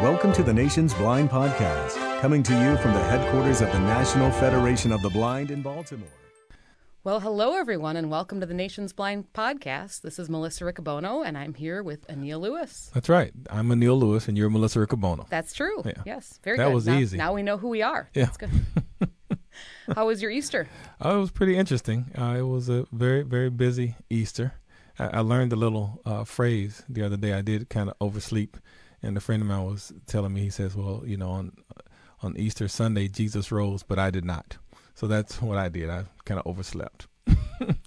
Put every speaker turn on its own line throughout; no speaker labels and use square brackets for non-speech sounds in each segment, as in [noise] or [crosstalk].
Welcome to the Nation's Blind Podcast, coming to you from the headquarters of the National Federation of the Blind in Baltimore.
Well, hello, everyone, and welcome to the Nation's Blind Podcast. This is Melissa Riccobono, and I'm here with Anil Lewis.
That's right. I'm Anil Lewis, and you're Melissa Riccobono.
That's true.
Yeah.
Yes, very
That
good.
was
now,
easy.
Now we know who we are.
Yeah.
That's good. [laughs] How was your Easter?
Uh, it was pretty interesting. Uh, it was a very, very busy Easter. I, I learned a little uh, phrase the other day. I did kind of oversleep, and a friend of mine was telling me. He says, "Well, you know, on on Easter Sunday, Jesus rose, but I did not." So that's what I did. I kind of overslept. [laughs]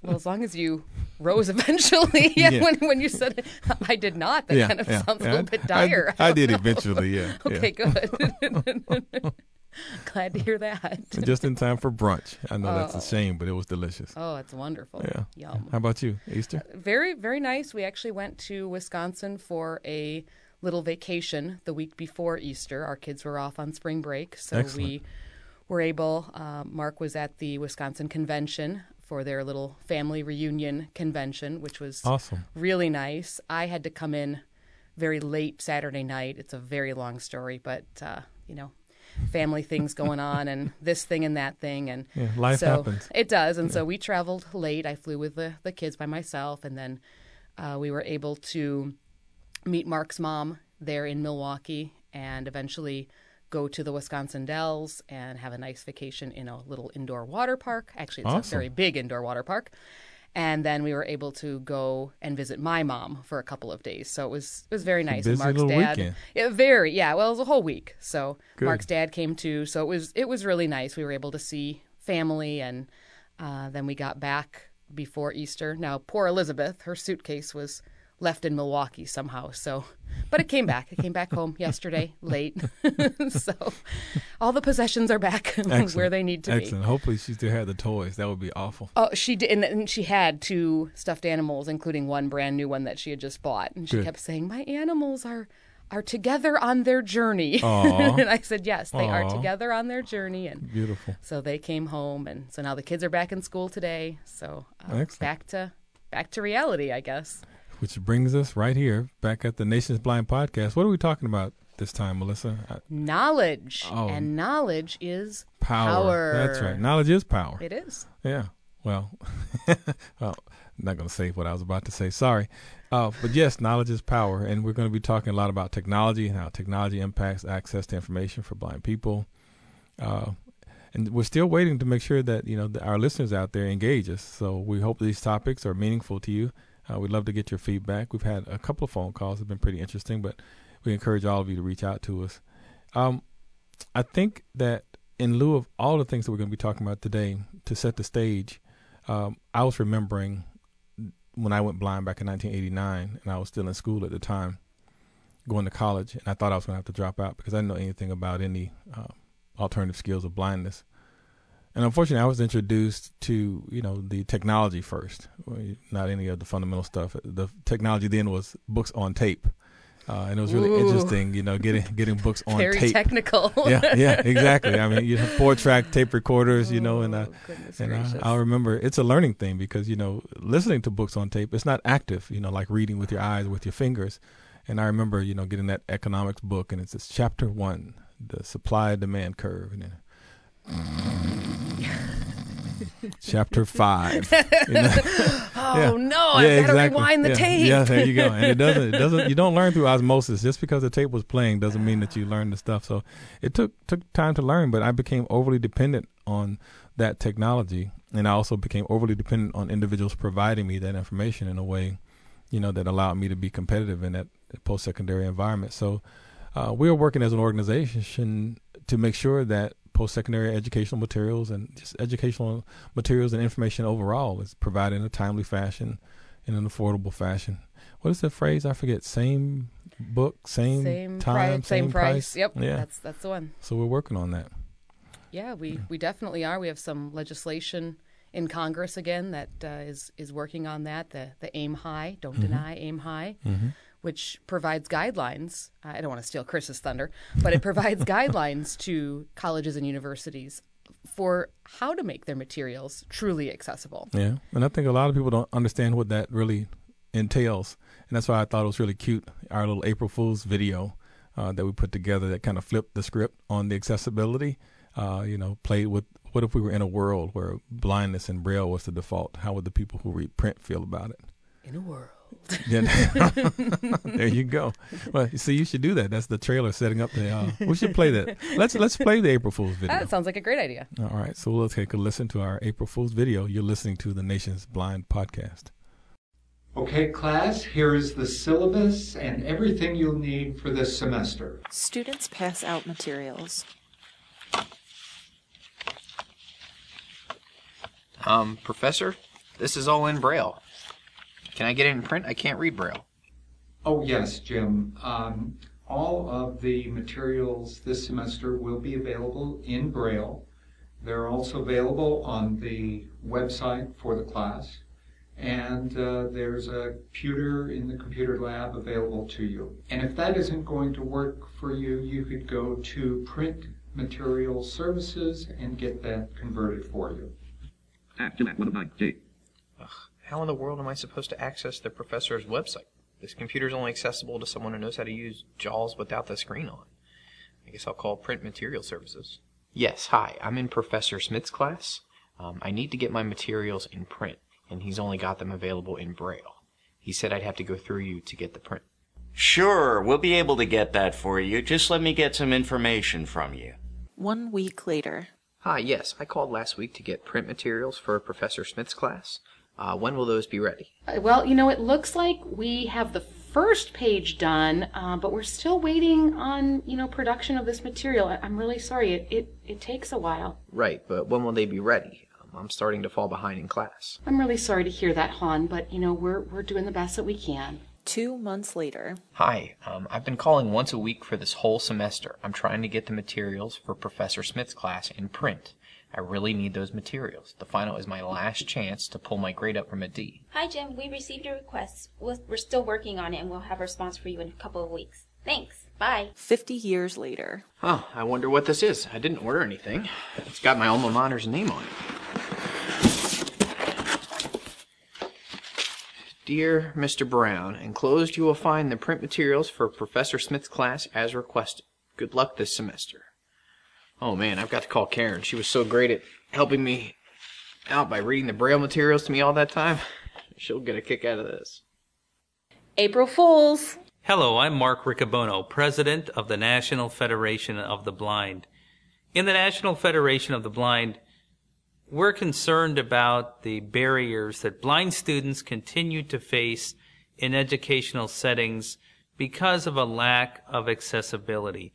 Well, as long as you rose eventually. [laughs] yeah,
Yeah.
When, when you said I did not, that kind of sounds a little bit dire.
I,
don't
did
know.
eventually. [laughs] Yeah.
Okay, good. Glad to hear that.
Just in time for brunch. I know that's
Oh.
a shame, but it was delicious.
Oh, it's wonderful.
Yeah.
Yum.
How about you, Easter?
Uh, very very nice we actually went to wisconsin for a little vacation the week before easter our kids were off on spring break so
Excellent.
we were able uh, mark was at the wisconsin convention for their little family reunion convention which was
Awesome.
really nice i had to come in very late saturday night it's a very long story but uh, you know family things [laughs] going on and this thing and that thing and
Yeah, life
so
happens.
it does, and so we traveled late. I flew with the the kids by myself, and then uh, we were able to meet Mark's mom there in Milwaukee, and eventually go to the Wisconsin Dells and have a nice vacation in a little indoor water park. Actually, it's a very big indoor water park. And then we were able to go and visit my mom for a couple of days. So it was it was very nice.
busy
Mark's
little
dad,
weekend.
very yeah. Well, it was a whole week. So
Good.
Mark's dad came too. So it was it was really nice. We were able to see family, and uh, then we got back before Easter. Now, poor Elizabeth, her suitcase was left in Milwaukee somehow. So, but it came back. It came back home yesterday [laughs] late. [laughs] so, all the possessions are back [laughs] where they need to be.
Excellent. Hopefully, she still had the toys. That would be awful.
Oh, she did, and, and she had two stuffed animals, including one brand new one that she had just bought, and she
Good.
kept saying, "My animals are are together on their journey." And I said, "Yes, they are together on their journey." And
Beautiful.
so they came home, and so now the kids are back in school today. So uh, back to back to reality, I guess.
Which brings us right here back at the Nation's Blind podcast. What are we talking about this time, Melissa?
Knowledge,
Oh.
and knowledge is
Power.
Power.
That's right. Knowledge is power.
it is.
Yeah. Well, [laughs] well, I'm not going to say what I was about to say. Sorry. Uh, but yes, knowledge is power. And we're going to be talking a lot about technology and how technology impacts access to information for blind people. Uh, and we're still waiting to make sure that, you know, that our listeners out there engage us. So we hope these topics are meaningful to you. Uh, we'd love to get your feedback. We've had a couple of phone calls have been pretty interesting, but we encourage all of you to reach out to us. Um, I think that in lieu of all the things that we're going to be talking about today, to set the stage, um, I was remembering when I went blind back in 1989, and I was still in school at the time, going to college, and I thought I was going to have to drop out because I didn't know anything about any uh, alternative skills of blindness. And unfortunately, I was introduced to you know the technology first, not any of the fundamental stuff. The technology then was books on tape, uh, and it was really
Ooh.
interesting, you know, getting getting books [laughs] on tape.
Very
tape.
technical. [laughs]
yeah, yeah, [laughs] exactly. I mean, you have four track tape recorders, you know, and uh,
Oh,
and I, I'll remember it's a learning thing because you know listening to books on tape it's not active, you know, like reading with your eyes with your fingers. And I remember you know getting that economics book and it says chapter one, the supply demand curve, and chapter five. [laughs]
Oh
Yeah.
no! I've got to rewind the
yeah.
tape.
Yeah, there you go. And it doesn't, it doesn't. You don't learn through osmosis. Just because the tape was playing doesn't mean that you learned the stuff. So it took took time to learn, but I became overly dependent on that technology, and I also became overly dependent on individuals providing me that information in a way, you know, that allowed me to be competitive in that post secondary environment. So uh, we are working as an organization to make sure that post secondary educational materials and just educational materials and information overall is provided in a timely fashion, in an affordable fashion. What is the phrase? I forget. Same book, same,
same
time,
price, same price. Yep,
Yeah.
that's that's the one.
So we're working on that.
Yeah, we, we definitely are. We have some legislation in Congress again that uh, is is working on that. The the aim high, don't deny, aim high, which provides guidelines. I don't want to steal Chris's thunder, but it provides [laughs] guidelines to colleges and universities for how to make their materials truly accessible.
Yeah, and I think a lot of people don't understand what that really entails, and that's why I thought it was really cute. Our little April Fool's video uh, that we put together that kind of flipped the script on the accessibility. Uh, you know, played with what if we were in a world where blindness and braille was the default? How would the people who read print feel about it?
In a world. [laughs]
there you go. Well, see, you should do that. That's the trailer setting up the. Uh, we should play that. Let's let's play the April Fool's video.
That sounds like a great idea.
All right, so we'll take a listen to our April Fool's video. You're listening to the Nation's Blind podcast.
Okay, class, here is the syllabus and everything you'll need for this semester.
Students pass out materials.
Um, Professor, this is all in Braille. Can I get it in print? I can't read Braille.
Oh, yes, Jim. Um, all of the materials this semester will be available in Braille. They're also available on the website for the class. And uh, there's a computer in the computer lab available to you. And if that isn't going to work for you, you could go to Print Material Services and get that converted for you.
After that, what about Ugh, how in the world am I supposed to access the professor's website? This computer's only accessible to someone who knows how to use JAWS without the screen on. I guess I'll call Print Material Services. Yes, hi. I'm in Professor Smith's class. Um, I need to get my materials in print, and he's only got them available in Braille. He said I'd have to go through you to get the print.
Sure, we'll be able to get that for you. Just let me get some information from you.
One week later.
Hi, yes, I called last week to get print materials for Professor Smith's class. Uh, when will those be ready?
Uh, Well, you know, it looks like we have the first page done, uh, but we're still waiting on, you know, production of this material. I- I'm really sorry. It, it, it takes a while.
Right, but when will they be ready? Um, I'm starting to fall behind in class.
I'm really sorry to hear that, Han, but, you know, we're, we're doing the best that we can.
Two months later.
Hi, um, I've been calling once a week for this whole semester. I'm trying to get the materials for Professor Smith's class in print. I really need those materials. The final is my last chance to pull my grade up from a D.
Hi, Jim. We received your request. We'll, we're still working on it, and we'll have a response for you in a couple of weeks. Thanks. Bye.
50 years later.
Oh, I wonder what this is. I didn't order anything. It's got my alma mater's name on it. Dear Mr. Brown, enclosed you will find the print materials for Professor Smith's class as requested. Good luck this semester. Oh man, I've got to call Karen. She was so great at helping me out by reading the Braille materials to me all that time. She'll get a kick out of this.
April Fools!
Hello, I'm Mark Riccobono, President of the National Federation of the Blind. In the National Federation of the Blind, we're concerned about the barriers that blind students continue to face in educational settings because of a lack of accessibility.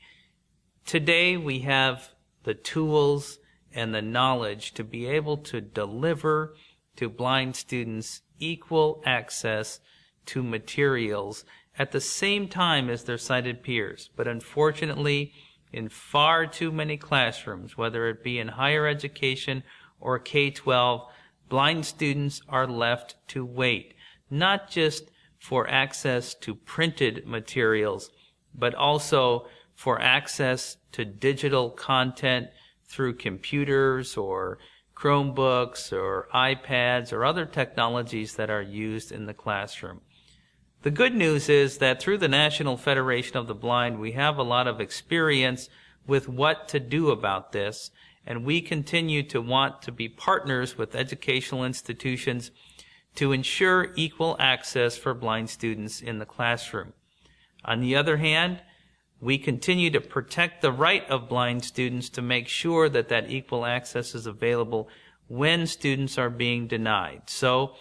Today, we have the tools and the knowledge to be able to deliver to blind students equal access to materials at the same time as their sighted peers. But unfortunately, in far too many classrooms, whether it be in higher education or K 12, blind students are left to wait, not just for access to printed materials, but also for access to digital content through computers or Chromebooks or iPads or other technologies that are used in the classroom. The good news is that through the National Federation of the Blind, we have a lot of experience with what to do about this, and we continue to want to be partners with educational institutions to ensure equal access for blind students in the classroom. On the other hand, we continue to protect the right of blind students to make sure that that equal access is available when students are being denied. So,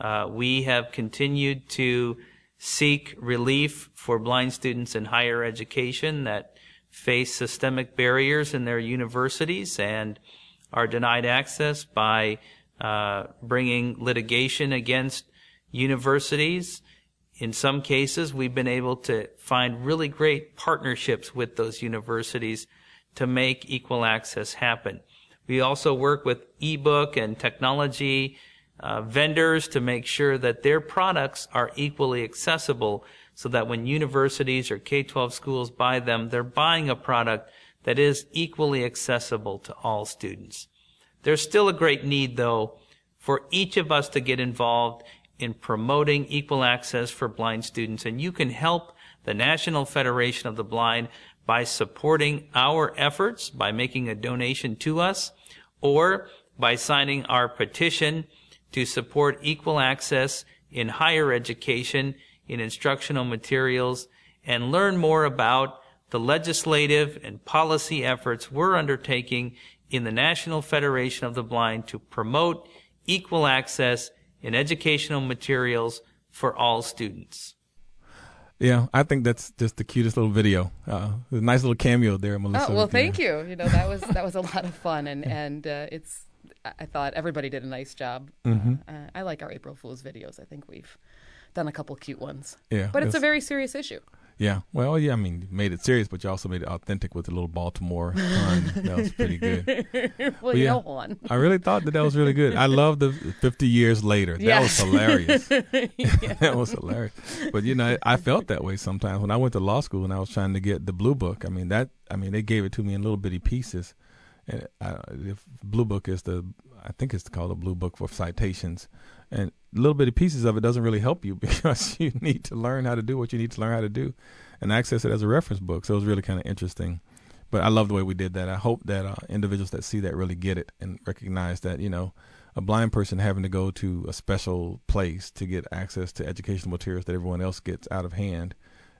uh, we have continued to seek relief for blind students in higher education that face systemic barriers in their universities and are denied access by uh, bringing litigation against universities. In some cases, we've been able to find really great partnerships with those universities to make equal access happen. We also work with ebook and technology uh, vendors to make sure that their products are equally accessible so that when universities or K-12 schools buy them, they're buying a product that is equally accessible to all students. There's still a great need, though, for each of us to get involved in promoting equal access for blind students, and you can help the National Federation of the Blind by supporting our efforts by making a donation to us or by signing our petition to support equal access in higher education, in instructional materials, and learn more about the legislative and policy efforts we're undertaking in the National Federation of the Blind to promote equal access in educational materials for all students.
Yeah, I think that's just the cutest little video. Uh, a nice little cameo there, Melissa.
Oh well, thank you. You know that was [laughs] that was a lot of fun, and and uh, it's. I thought everybody did a nice job.
Mhm.
Uh, I like our April Fool's videos. I think we've done a couple cute ones.
Yeah,
but it's a very serious issue.
Yeah, well, yeah. I mean, you made it serious, but you also made it authentic with a little Baltimore [laughs] pun. that was pretty good. [laughs]
well,
yeah,
one.
I really thought that that was really good. I love the 50 years later. That was hilarious. [laughs] That was hilarious. But you know, I felt that way sometimes when I went to law school and I was trying to get the blue book. I mean, that I mean, they gave it to me in little bitty pieces. And I, if blue book is the, I think it's called the blue book for citations, and little bitty pieces of it doesn't really help you [laughs] because you need to learn how to do what you need to learn how to do, and access it as a reference book. So it was really kind of interesting. But I love the way we did that. I hope that uh, individuals that see that really get it and recognize that you know a blind person having to go to a special place to get access to educational materials that everyone else gets out of hand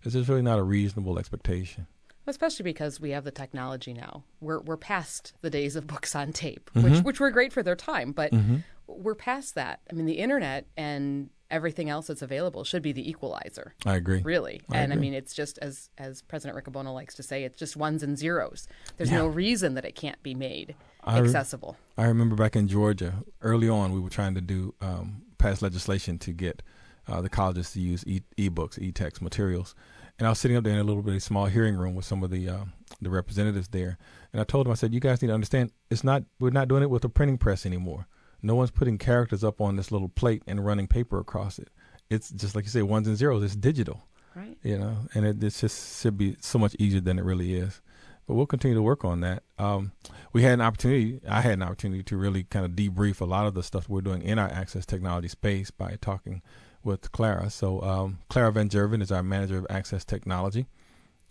is just really not a reasonable expectation.
Especially because we have the technology now. We're we're past the days of books on tape,
Mhm.
which which were great for their time, but
Mhm.
We're past that. I mean, the internet and everything else that's available should be the equalizer.
I agree.
Really,
I
and I mean, it's just as as President Riccobono likes to say, it's just ones and zeros. There's
Yeah.
no reason that it can't be made
I re-
accessible.
I remember back in Georgia, early on, we were trying to do um, pass legislation to get uh, the colleges to use e- e-books, e-text materials. And I was sitting up there in a little bit of small hearing room with some of the uh, the representatives there, and I told them, I said, "You guys need to understand, it's not we're not doing it with a printing press anymore. No one's putting characters up on this little plate and running paper across it. It's just like you say, ones and zeros. It's digital,
Right.
You know, and it it's just should be so much easier than it really is." but we'll continue to work on that. Um, we had an opportunity, I had an opportunity to really kind of debrief a lot of the stuff we're doing in our access technology space by talking with Clara. So, um, Clara Van Gerven is our manager of access technology.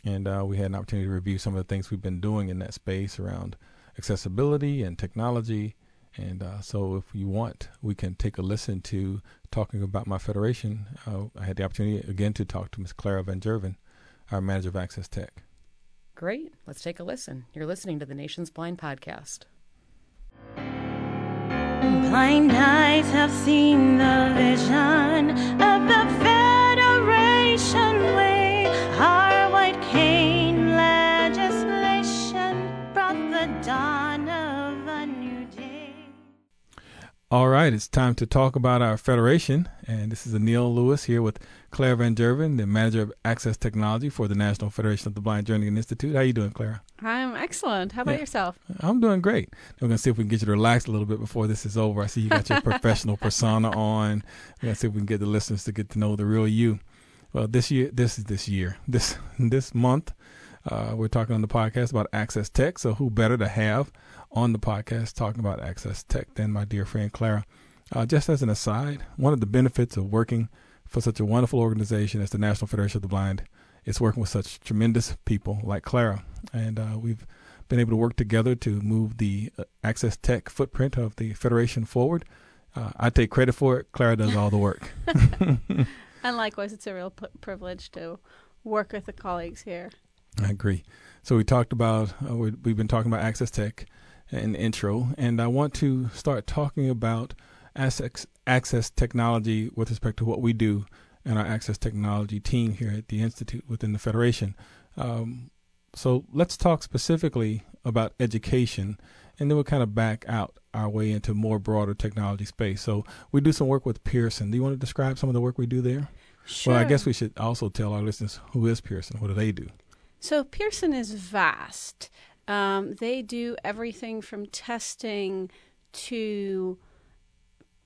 And uh, we had an opportunity to review some of the things we've been doing in that space around accessibility and technology. And uh, so, if you want, we can take a listen to talking about my federation. Uh, I had the opportunity again to talk to Ms. Clara Van Gerven, our manager of access tech.
Great. Let's take a listen. You're listening to the Nation's Blind Podcast.
Blind eyes have seen the vision of the
All right, it's time to talk about our federation. And this is Anil Lewis here with Claire Van Gerven, the manager of access technology for the National Federation of the Blind Jernigan Institute. How you doing, Clara?
I'm excellent. How about
Yeah.
yourself?
I'm doing great. We're going to see if we can get you to relax a little bit before this is over. I see you got your [laughs] professional persona on. We're going to see if we can get the listeners to get to know the real you. Well, this year, this is this year, [laughs] this this month, uh, we're talking on the podcast about access tech. So, who better to have on the podcast talking about access tech than my dear friend Clara? Uh, just as an aside, one of the benefits of working for such a wonderful organization as the National Federation of the Blind is working with such tremendous people like Clara. And uh, we've been able to work together to move the uh, access tech footprint of the Federation forward. Uh, I take credit for it. Clara does all the work. [laughs] [laughs]
And likewise, it's a real p- privilege to work with the colleagues here.
I agree. So we talked about uh, we, we've been talking about access tech the intro, and I want to start talking about access access technology with respect to what we do and our access technology team here at the institute within the federation. Um, so let's talk specifically about education, and then we'll kind of back out our way into more broader technology space. So we do some work with Pearson. Do you want to describe some of the work we do there? Sure. Well, I guess we should also tell our listeners who is Pearson. What do they do?
So Pearson is vast. Um, they do everything from testing to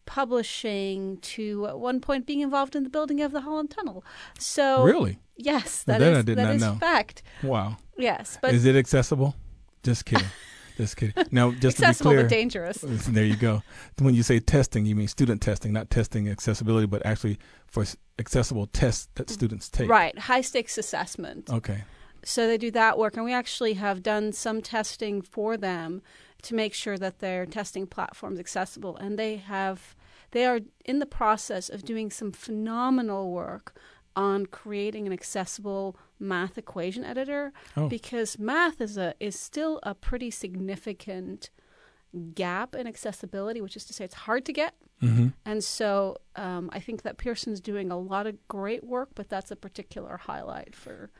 publishing to at one point being involved in the building of the Holland Tunnel. So
Really?
yes, that is that is fact.
Wow.
Yes, but
is it accessible? Just kidding. [laughs] Just kidding. Now, just
Accessible
to be
but
clear,
dangerous. [laughs]
There you go. When you say testing, you mean student testing, not testing accessibility, but actually for accessible tests that students take.
Right, high stakes assessment.
Okay.
So they do that work, and we actually have done some testing for them to make sure that their testing platform's accessible. And they have, they are in the process of doing some phenomenal work on creating an accessible math equation editor
Oh.
because math is a is still a pretty significant gap in accessibility, which is to say it's hard to get.
Mhm.
And so um, I think that Pearson's doing a lot of great work, but that's a particular highlight for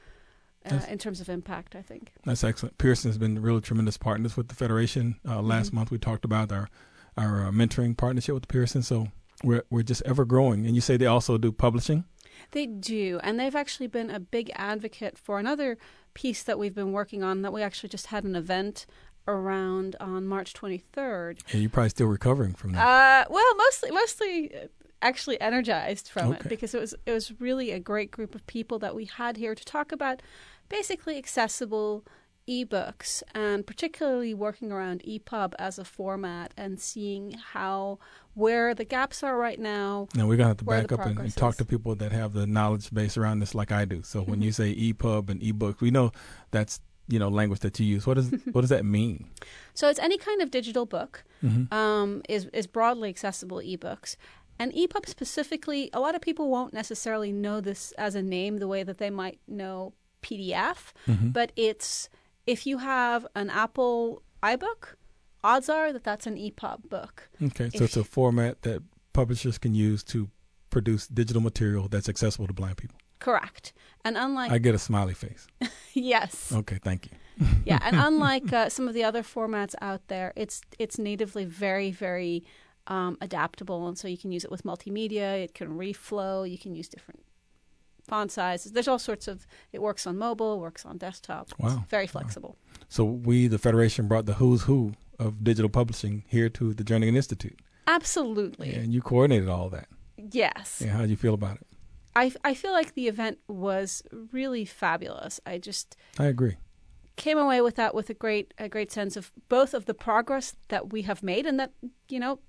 uh, in terms of impact. I think.
That's excellent. Pearson has been really tremendous partners with the Federation. Uh, last
Mm-hmm.
month we talked about our our uh, mentoring partnership with Pearson. So we're we're just ever growing. And you say they also do publishing.
They do, and they've actually been a big advocate for another piece that we've been working on that we actually just had an event around on March 23rd.
And you're probably still recovering from that.
Uh, well, mostly, mostly uh, actually energized from it because it was it was really a great group of people that we had here to talk about basically accessible ebooks and particularly working around EPUB as a format and seeing how where the gaps are right now.
Now we're gonna have to back up and, and talk to people that have the knowledge base around this, like I do. So when you say EPUB and ebooks, we know that's you know language that you use. What does [laughs] what does that mean?
So it's any kind of digital book
Mhm.
um, is is broadly accessible ebooks. And EPUB specifically, a lot of people won't necessarily know this as a name the way that they might know PDF,
Mhm.
but it's if you have an Apple iBook, odds are that that's an EPUB book.
Okay, so
If
it's a format that publishers can use to produce digital material that's accessible to blind people.
correct. And unlike
I get a smiley face. [laughs]
yes,
Okay, thank you.
yeah, and [laughs] unlike uh, some of the other formats out there, it's it's natively very very um, adaptable, and so you can use it with multimedia. It can reflow. You can use different font sizes. There's all sorts of. It works on mobile, works on desktop. It's
Wow.
very flexible.
So we, the Federation, brought the who's who of digital publishing here to the Jernigan Institute,
Absolutely.
and you coordinated all that.
Yes.
Yeah, how do you feel about it?
I I feel like the event was really fabulous. I just
I agree.
came away with that with a great a great sense of both of the progress that we have made and that you know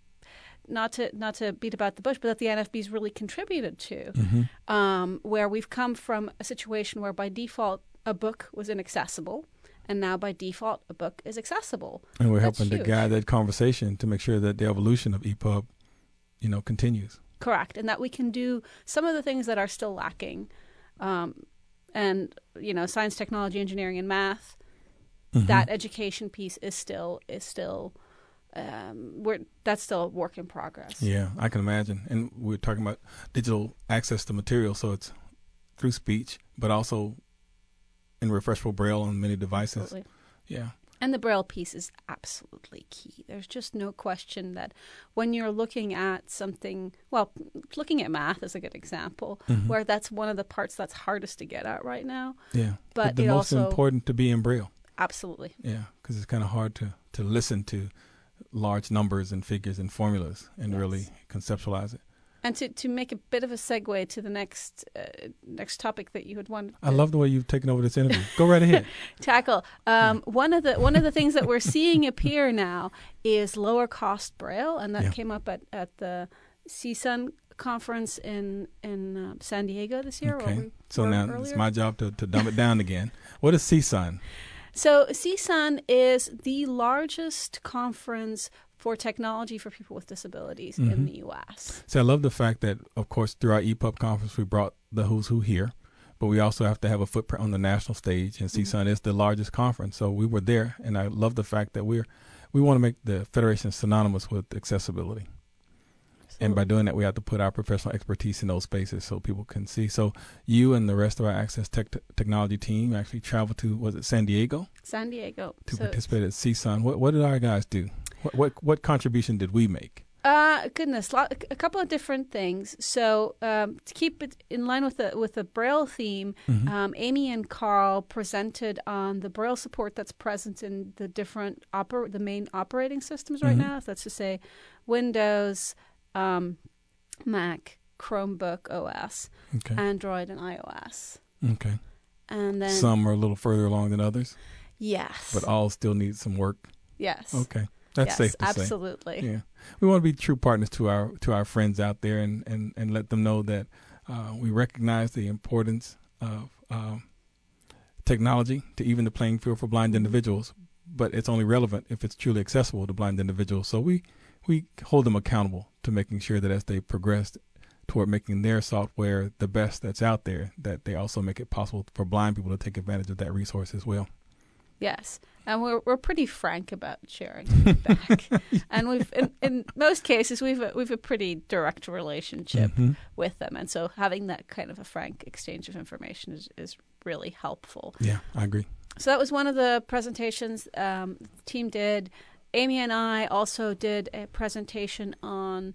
not to not to beat about the bush but that the NFB's really contributed to
Mhm.
um, where we've come from a situation where by default a book was inaccessible and now by default a book is accessible
And we're
That's
helping to guide that conversation to make sure that the evolution of EPUB, you know, continues.
correct and that we can do some of the things that are still lacking um, and you know science technology engineering and math
Mhm.
that education piece is still is still um, we're that's still a work in progress
Yeah, I can imagine. And we're talking about digital access to material, so it's through speech, but also in refreshable braille on many devices.
Absolutely.
Yeah.
and the braille piece is absolutely key there's just no question that when you're looking at something well looking at math is a good example
Mhm.
where that's one of the parts that's hardest to get at right now
Yeah.
but
the
it
most
also
important to be in braille.
absolutely
Yeah, because it's kind of hard to, to listen to large numbers and figures and formulas and really conceptualize it.
And to, to make a bit of a segue to the next uh, next topic that you had wanted
I love the way you've taken over this interview. Go right ahead. [laughs]
tackle. Um, one of the one of the things that we're seeing appear now is lower cost braille, and that
Yeah.
came up at at the CSUN conference in in uh, San Diego this year.
Okay.
we
So now it's my job to, to dumb it down again. What is CSUN?
So CSUN is the largest conference for technology for people with disabilities in
Mhm.
the U.S.
See, I love the fact that, of course, through our EPUB conference, we brought the who's who here, but we also have to have a footprint on the national stage, and CSUN is the largest conference. So we were there, and I love the fact that we're we want to make the federation synonymous with accessibility. And by doing that, we have to put our professional expertise in those spaces so people can see. So you and the rest of our access tech technology team actually traveled to was it San Diego
San Diego.
to
So-
participate at CSUN. What what did our guys do? What what, what contribution did we make?
Uh, goodness, a couple of different things. So um, to keep it in line with the with the Braille theme,
Mhm.
um, Amy and Carl presented on the Braille support that's present in the different oper- the main operating systems right
Mhm.
now. That's to say, Windows, um, Mac, Chromebook OS,
Okay.
Android, and iOS.
Okay.
And then
Some are a little further along than others,
yes,
but all still need some work.
Yes.
Okay. That's
Yes,
safe to say.
absolutely.
Yeah. We want to be true partners to our to our friends out there and, and, and let them know that uh, we recognize the importance of um, technology to even the playing field for blind individuals, but it's only relevant if it's truly accessible to blind individuals. So we, we hold them accountable to making sure that as they progress toward making their software the best that's out there, that they also make it possible for blind people to take advantage of that resource as well.
Yes, and we're we're pretty frank about sharing feedback, [laughs] and we've in, in most cases we've a, we've a pretty direct relationship
Mhm.
with them, and so having that kind of a frank exchange of information is is really helpful.
Yeah, I agree.
So that was one of the presentations um, the team did. Amy and I also did a presentation on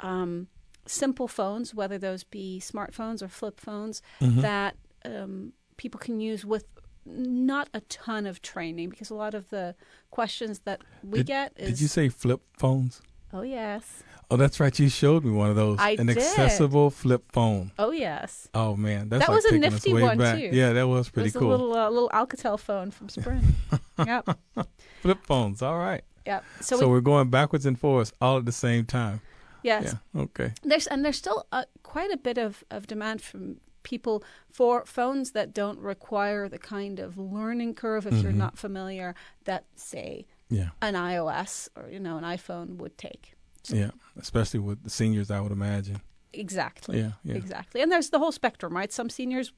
um, simple phones, whether those be smartphones or flip phones,
Mhm.
that um, people can use with not a ton of training because a lot of the questions that we
did,
get is
Did you say flip phones?
oh yes
Oh, that's right. You showed me one of those.
I
An
did.
accessible flip phone.
oh yes
Oh man, that's
that
like
was a nifty
way
one
back.
too
Yeah, that was pretty
it was
cool.
a little uh, little Alcatel phone from Sprint [laughs] yep
Flip phones. All right.
Yep so,
So,
we,
are going backwards and forwards all at the same time.
yes
Yeah. Okay.
There's and there's still uh quite a bit of, of demand from people for phones that don't require the kind of learning curve if you're
Mhm.
not familiar that say
Yeah.
an iOS or you know an iPhone would take.
Yeah. Especially with the seniors, I would imagine.
Exactly.
Yeah, yeah.
Exactly. And there's the whole spectrum, right? Some seniors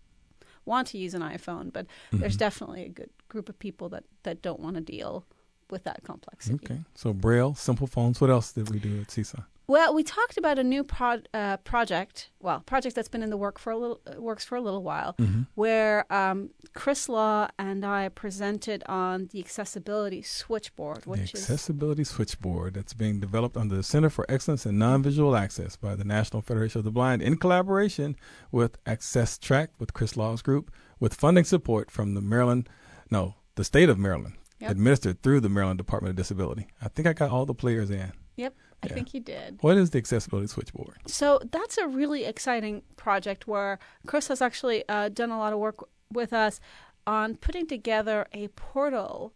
want to use an iPhone, but there's
Mhm.
definitely a good group of people that, that don't want to deal with that complexity.
Okay. So Braille, simple phones. What else did we do at CSUN?
Well, we talked about a new pro- uh, project. Well, project that's been in the work for a little uh, works for a little while,
Mhm.
where um, Chris Law and I presented on the accessibility switchboard,
The
which is
Accessibility Switchboard that's being developed under the Center for Excellence in Non-Visual Access by the National Federation of the Blind in collaboration with Access Track with Chris Law's group with funding support from the Maryland, no, the state of Maryland,
Yep.
administered through the Maryland Department of Disability. I think I got all the players in.
Yep, I
Yeah.
think you did.
What is the Accessibility Switchboard?
So that's a really exciting project where Chris has actually uh, done a lot of work with us on putting together a portal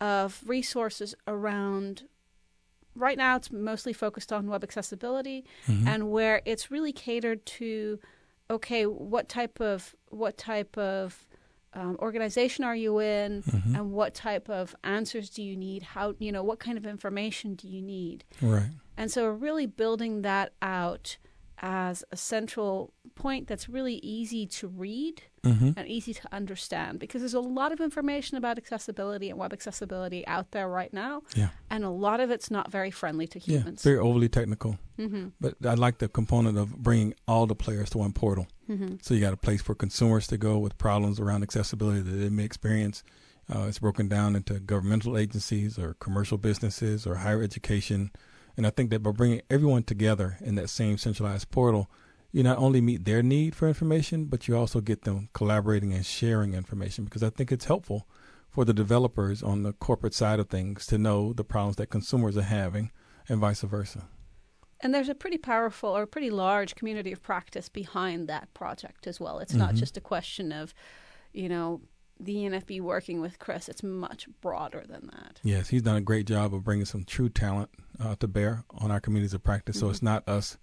of resources around. Right now, it's mostly focused on web accessibility,
Mhm.
and where it's really catered to, okay, what type of what type of um, organization are you in,
Mhm.
and what type of answers do you need? How you know what kind of information do you need?
Right.
And so really building that out as a central point that's really easy to read
Mhm.
and easy to understand because there's a lot of information about accessibility and web accessibility out there right now.
Yeah.
And a lot of it's not very friendly to humans Yeah,
very overly technical.
Mhm.
But I like the component of bringing all the players to one portal.
Mhm.
So you got a place for consumers to go with problems around accessibility that they may experience. Uh, it's broken down into governmental agencies or commercial businesses or higher education. And I think that by bringing everyone together in that same centralized portal, you not only meet their need for information, but you also get them collaborating and sharing information because I think it's helpful for the developers on the corporate side of things to know the problems that consumers are having and vice versa.
And there's a pretty powerful or pretty large community of practice behind that project as well. It's not
Mhm.
just a question of, you know, the NFB working with Chris. It's much broader than that.
Yes, he's done a great job of bringing some true talent uh, to bear on our communities of practice. So
Mhm.
it's not us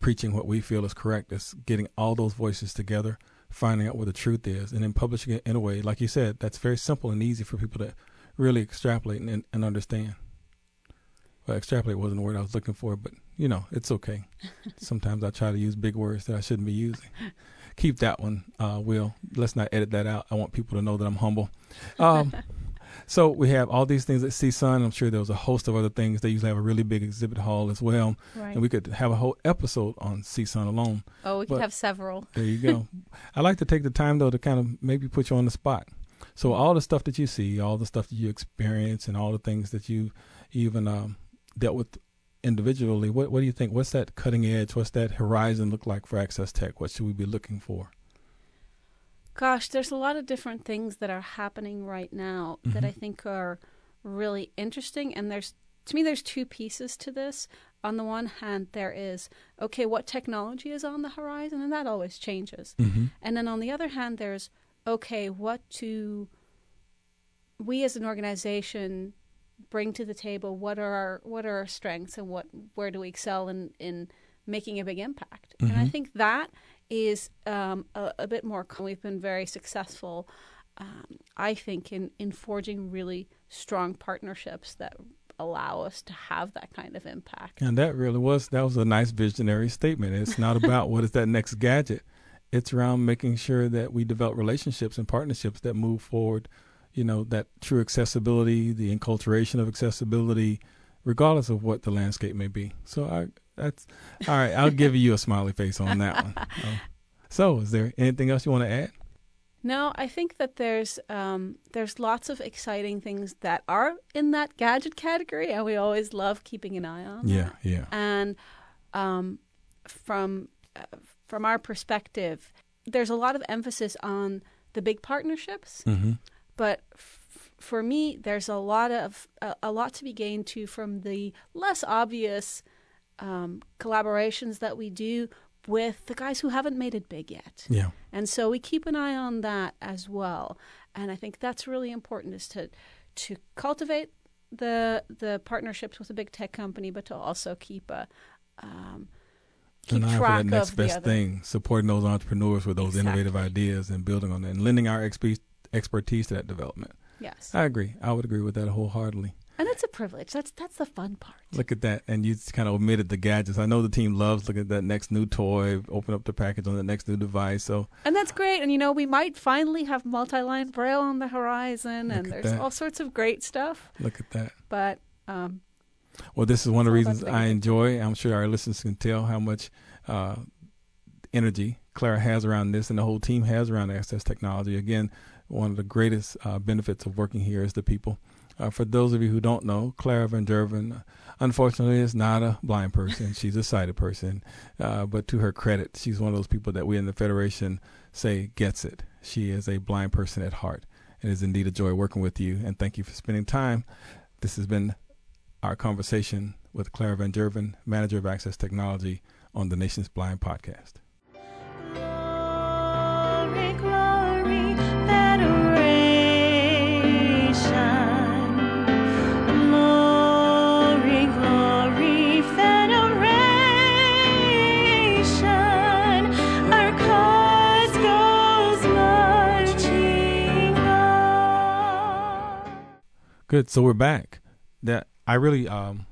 preaching what we feel is correct. It's getting all those voices together, finding out what the truth is, and then publishing it in a way, like you said, that's very simple and easy for people to really extrapolate and, and understand. Well, extrapolate wasn't the word I was looking for, but you know, it's okay. [laughs] Sometimes I try to use big words that I shouldn't be using. Keep that one, uh, Will. Let's not edit that out. I want people to know that I'm humble. Um, [laughs] so we have all these things at CSUN. I'm sure there was a host of other things. They usually have a really big exhibit hall as well.
Right.
And we could have a whole episode on CSUN alone.
Oh, we could have several.
There you go. [laughs] I like to take the time though to kind of maybe put you on the spot. So all the stuff that you see, all the stuff that you experience, and all the things that you even um, dealt with individually, what what do you think? What's that cutting edge? What's that horizon look like for Access Tech? What should we be looking for?
Gosh, there's a lot of different things that are happening right now that I
Mhm.
think are really interesting. And there's, to me, there's two pieces to this. On the one hand, there is, okay, what technology is on the horizon? And that always changes.
Mhm.
And then on the other hand, there's, okay, what do we as an organization bring to the table? What are our what are our strengths and what where do we excel in in making a big impact? And I
Mhm.
think that is um, a, a bit more. We've been very successful, um, I think, in in forging really strong partnerships that allow us to have that kind of impact.
And that really was that was a nice visionary statement. It's not [laughs] about what is that next gadget. It's around making sure that we develop relationships and partnerships that move forward, you know, that true accessibility, the enculturation of accessibility, regardless of what the landscape may be. So I that's all right, I'll give you a smiley face on that one. [laughs] So is there anything else you want to add?
No, I think that there's um, there's lots of exciting things that are in that gadget category, and we always love keeping an eye on.
Yeah,
that.
yeah.
And um, from uh, from our perspective, there's a lot of emphasis on the big partnerships,
Mhm.
But f- for me, there's a lot of a, a lot to be gained too from the less obvious um, collaborations that we do with the guys who haven't made it big yet.
Yeah.
And so we keep an eye on that as well. And I think that's really important is to to cultivate the the partnerships with a big tech company, but to also keep a um, keep
an eye for that next
the
best
other.
thing, supporting those entrepreneurs with those innovative ideas and building on that and lending our expe- expertise to that development.
Yes.
I agree. I would agree with that wholeheartedly.
And that's a privilege. That's that's the fun part.
Look at that. And you kind of omitted the gadgets. I know the team loves looking at that next new toy, open up the package on the next new device. So
And that's great. And you know, we might finally have multi-line braille on the horizon, and there's
that.
all sorts of great stuff.
look at that.
But um,
Well, this is one of the reasons I enjoy. I'm sure our listeners can tell how much uh, energy Clara has around this and the whole team has around access technology. Again, one of the greatest uh, benefits of working here is the people. Uh, for those of you who don't know, Clara Van Gerven, unfortunately, is not a blind person. She's a sighted person. Uh, but to her credit, she's one of those people that we in the Federation say gets it. She is a blind person at heart. It is indeed a joy working with you, and thank you for spending time. This has been our conversation with Clara Van Gerven, Manager of Access Technology, on the Nation's Blind Podcast.
Glory, glory,
Good. So we're back. That I really um,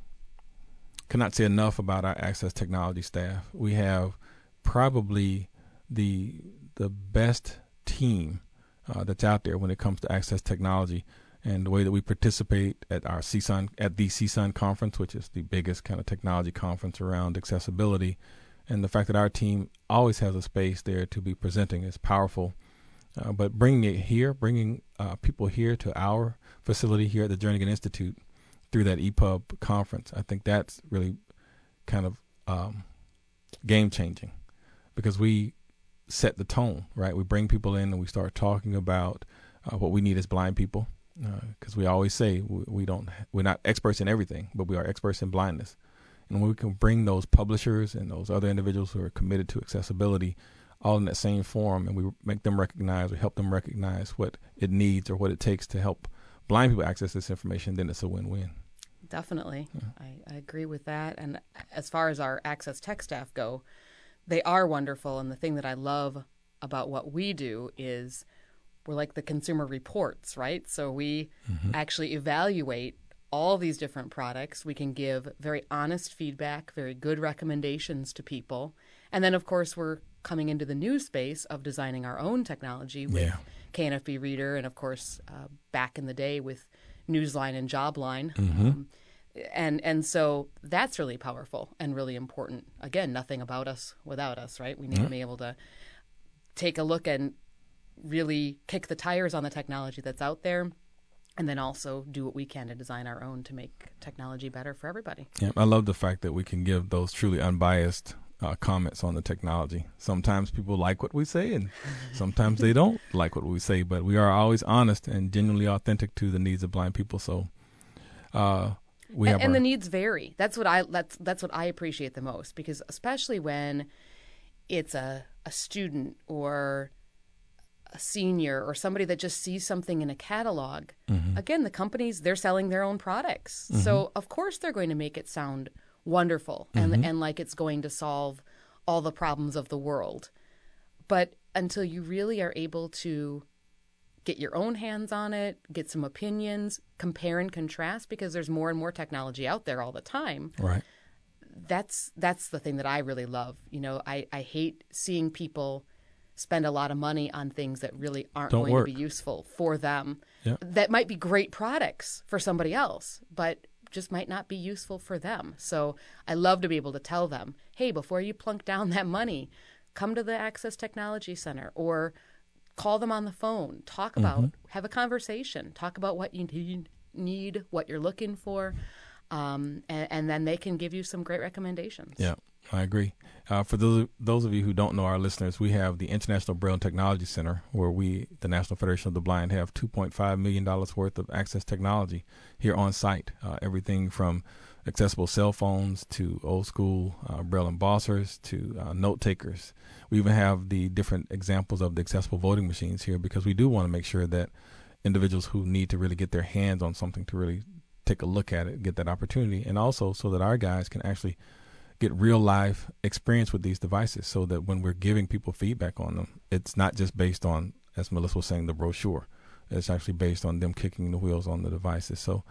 cannot say enough about our access technology staff. We have probably the the best team uh, that's out there when it comes to access technology and the way that we participate at our CSUN at the CSUN conference, which is the biggest kind of technology conference around accessibility, and the fact that our team always has a space there to be presenting is powerful. Uh, but bringing it here, bringing uh, people here to our facility here at the Jernigan Institute through that EPUB conference, I think that's really kind of um, game changing because we set the tone, right? We bring people in and we start talking about uh, what we need as blind people Uh, because we always say we, we don't we're not experts in everything, but we are experts in blindness. And when we can bring those publishers and those other individuals who are committed to accessibility all in that same forum and we make them recognize or help them recognize what it needs or what it takes to help blind people access this information, then it's a win-win.
Definitely. I, I agree with that. And as far as our access tech staff go, they are wonderful. And the thing that I love about what we do is we're like the consumer reports, right? So we actually evaluate all these different products. We can give very honest feedback, very good recommendations to people. And then, of course, we're coming into the new space of designing our own technology with
Yeah.
KNFB Reader and, of course, uh, back in the day with Newsline and Jobline.
Mhm.
Um, and and so that's really powerful and really important. Again, nothing about us without us, right? We need
Yeah.
to be able to take a look and really kick the tires on the technology that's out there, and then also do what we can to design our own to make technology better for everybody.
Yeah, I love the fact that we can give those truly unbiased uh, comments on the technology. Sometimes people like what we say, and [laughs] sometimes they don't like what we say. But we are always honest and genuinely authentic to the needs of blind people. So uh, we
and,
have
and
our,
the needs vary. That's what I that's that's what I appreciate the most because especially when it's a a student or a senior or somebody that just sees something in a catalog,
Mm-hmm.
again, the companies they're selling their own products, so of course they're going to make it sound wonderful
Mm-hmm.
and and like it's going to solve all the problems of the world. But until you really are able to get your own hands on it, get some opinions, compare and contrast because there's more and more technology out there all the time.
Right.
That's that's the thing that I really love. You know, I, I hate seeing people spend a lot of money on things that really aren't
Don't
going
work.
to be useful for them.
Yeah.
That might be great products for somebody else, but just might not be useful for them. So I love to be able to tell them, hey, before you plunk down that money, come to the Access Technology Center or call them on the phone, talk about, mm-hmm. have a conversation, talk about what you need, need what you're looking for, um, and, and then they can give you some great recommendations.
Yeah, I agree. Uh, for those those of you who don't know our listeners, we have the International Braille and Technology Center, where we, the National Federation of the Blind, have 2.5 million dollars worth of access technology here on site. Uh, everything from accessible cell phones to old school uh, Braille embossers to uh, note takers. We even have the different examples of the accessible voting machines here because we do want to make sure that individuals who need to really get their hands on something to really take a look at it, get that opportunity, and also so that our guys can actually get real life experience with these devices so that when we're giving people feedback on them, it's not just based on, as Melissa was saying, the brochure. It's actually based on them kicking the wheels on the devices. So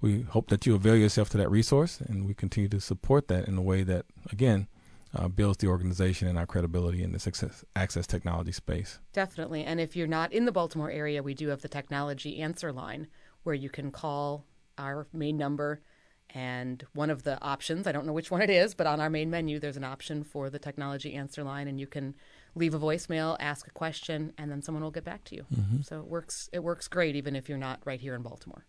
we hope that you avail yourself to that resource and we continue to support that in a way that, again, uh, builds the organization and our credibility in the success, access technology space.
Definitely. And if you're not in the Baltimore area, we do have the technology answer line where you can call our main number. And one of the options, I don't know which one it is, but on our main menu, there's an option for the technology answer line, and you can leave a voicemail, ask a question, and then someone will get back to you. So it works. It works great, even if you're not right here in Baltimore.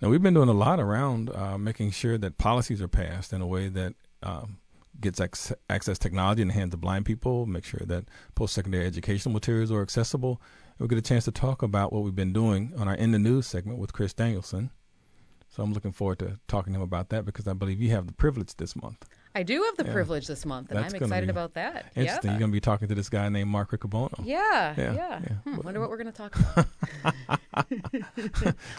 Now, we've been doing a lot around uh, making sure that policies are passed in a way that um, gets ac- access technology in the hands of blind people, make sure that post secondary educational materials are accessible. We'll get a chance to talk about what we've been doing on our In the News segment with Chris Danielson. So I'm looking forward to talking to him about that because I believe you have the privilege this month.
I do have the
Yeah.
privilege this month, and
That's
I'm excited about that.
Interesting.
Yeah.
You're going to be talking to this guy named Mark Riccobono.
Yeah,
Yeah,
yeah.
yeah.
Hmm, wonder what we're going to talk about. [laughs]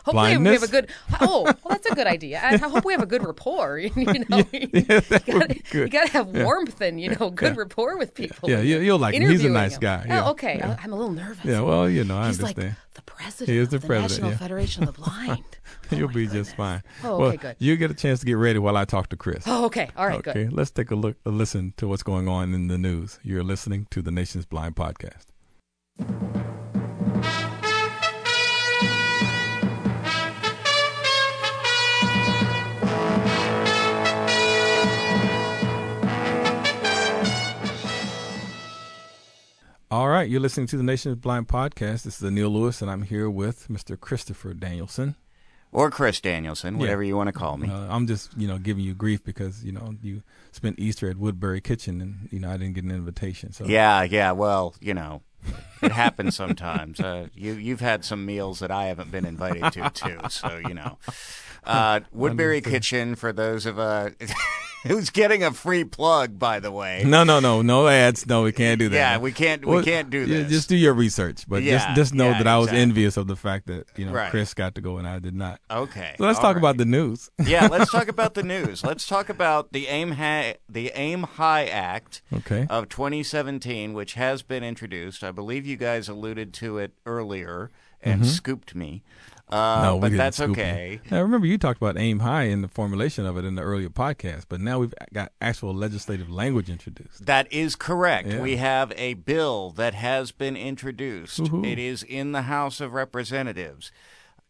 Hopefully, we have a good. Oh, well, that's a good idea. I, I hope we have a good rapport. [laughs] You know,
yeah, [laughs] that
you gotta,
be good.
You got to have
Yeah.
warmth and you know good
Yeah.
rapport with people.
Yeah, you- you'll like him. He's a nice
him.
guy. Yeah,
Oh, okay.
yeah.
I- I'm a little nervous.
Yeah, well, you know, I
He's
understand.
like the president.
He is the
of the
president,
National
yeah.
Federation of the Blind. [laughs]
You'll be just fine.
Oh,
well,
okay, good.
You get a chance to get ready while I talk to Chris.
Oh, okay. All right,
okay,
good.
let's take a look, a listen to what's going on in the news. You're listening to the Nation's Blind Podcast. All right, you're listening to the Nation's Blind Podcast. This is Anil Lewis, and I'm here with Mr. Christopher Danielson.
Or Chris Danielson, whatever you want to call me.
Uh, I'm just, you know, giving you grief because you know you spent Easter at Woodbury Kitchen, and you know I didn't get an invitation. So
Yeah, yeah. Well, you know, it happens sometimes. Uh, you you've had some meals that I haven't been invited to too. So you know, uh, [laughs] Woodbury Kitchen for those of uh, [laughs] [laughs] who's getting a free plug, by the way.
No, no, no, no ads. No, we can't do that.
Yeah, we can't- we can't do this.
Just do your research, but
Yeah,
just just know
yeah,
that I was
exactly.
envious of the fact that you know
Right.
Chris got to go and I did not.
Okay,
So let's talk
right.
about the news. [laughs]
yeah, let's talk about the news. Let's talk about the Aim High, the Aim High Act
Okay.
of 2017, which has been introduced. I believe you guys alluded to it earlier and
Mhm.
scooped me. Uh,
no, we
but that's okay.
you. Now, remember, you talked about aim high in the formulation of it in the earlier podcast, but now we've got actual legislative language introduced.
That is correct.
Yeah.
We have a bill that has been introduced.
Woohoo.
It is in the House of Representatives.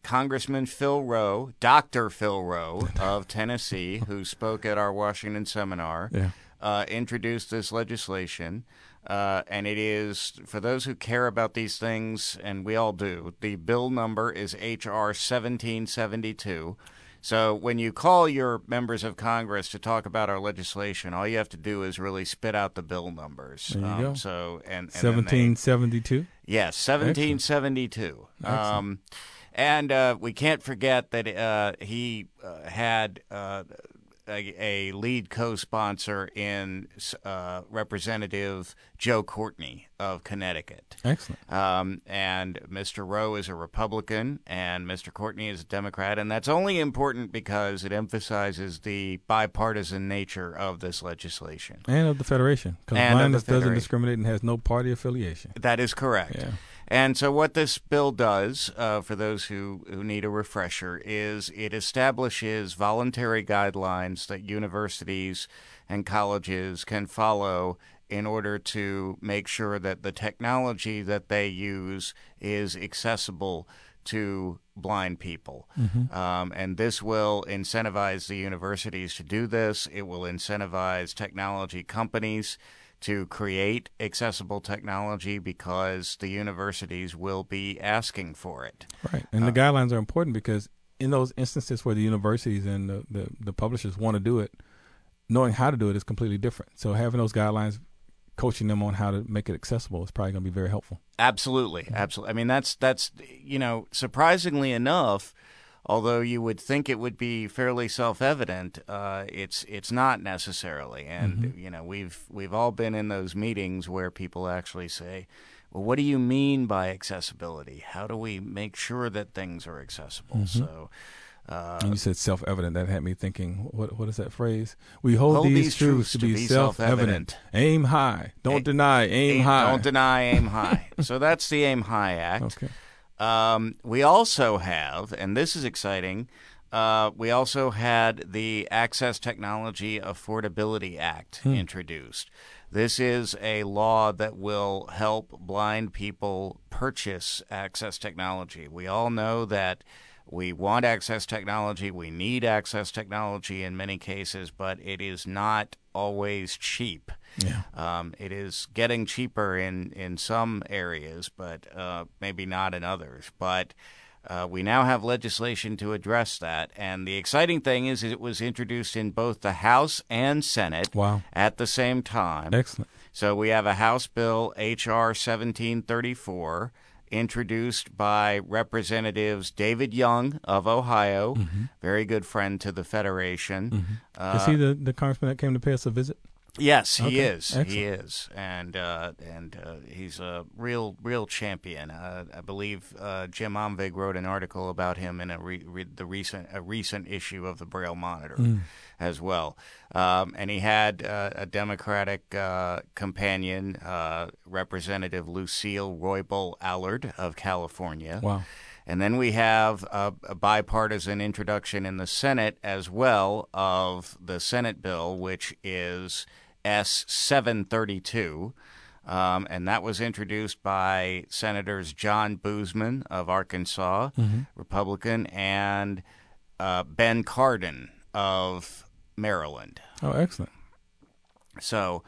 Congressman Phil Roe, Dr. Phil Roe [laughs] of Tennessee, who spoke at our Washington seminar,
Yeah.
uh, introduced this legislation. Uh, and it is, for those who care about these things, and we all do, the bill number is H.R. 1772. So when you call your members of Congress to talk about our legislation, all you have to do is really spit out the bill numbers.
There you
Um,
go.
So and, and
Seventeen seventy two.
Yes, 1772.
Excellent.
Um, and uh, we can't forget that uh, he uh, had uh, a, a lead co-sponsor in uh, Representative Joe Courtney of Connecticut.
Excellent.
Um, and Mr. Roe is a Republican, and Mr. Courtney is a Democrat, and that's only important because it emphasizes the bipartisan nature of this legislation.
And of the Federation. Because blindness doesn't discriminate and has no party affiliation.
That is correct.
Yeah.
And so, what this bill does, uh, for those who, who need a refresher, is it establishes voluntary guidelines that universities and colleges can follow in order to make sure that the technology that they use is accessible to blind people. Um, and this will incentivize the universities to do this. It will incentivize technology companies to create accessible technology because the universities will be asking for it.
Right. And the uh, guidelines are important because in those instances where the universities and the, the, the publishers want to do it, knowing how to do it is completely different. So having those guidelines, coaching them on how to make it accessible is probably going to be very helpful.
Absolutely, mm-hmm. absolutely. I mean, that's that's you know, surprisingly enough, although you would think it would be fairly self-evident, uh, it's it's not necessarily. And you know, we've we've all been in those meetings where people actually say, "Well, what do you mean by accessibility? How do we make sure that things are accessible?" So. Uh,
you said self-evident. That had me thinking, what what is that phrase? We hold,
Hold
these, truths to be, self-evident.
self-evident.
Aim high. Don't
A-
deny. Aim,
aim-
high.
Don't deny, aim [laughs] high. so that's the Aim High Act.
Okay.
Um, we also have, and this is exciting, uh, we also had the Access Technology Affordability Act introduced. This is a law that will help blind people purchase access technology. We all know that we want access technology, we need access technology in many cases, but it is not always cheap.
Yeah.
Um, it is getting cheaper in, in some areas, but uh, maybe not in others. But uh, we now have legislation to address that. And the exciting thing is, it was introduced in both the House and Senate
Wow.
at the same time.
Excellent.
So we have a House Bill H.R. 1734 introduced by Representatives David Young of Ohio, very good friend to the Federation. Uh,
is he the, the congressman that came to pay us a visit?
Yes, he
Okay,
is. He is, and uh, and uh, he's a real, real champion. Uh, I believe uh, Jim Omvig wrote an article about him in a re- re- the recent a recent issue of the Braille Monitor as well. Um, and he had uh, a Democratic uh, companion, uh, Representative Lucille Roybal Allard of California.
Wow.
And then we have a, a bipartisan introduction in the Senate as well of the Senate bill, which is S 732. Um, and that was introduced by Senators John Boozman of Arkansas, Republican, and uh, Ben Cardin of Maryland.
Oh, excellent.
So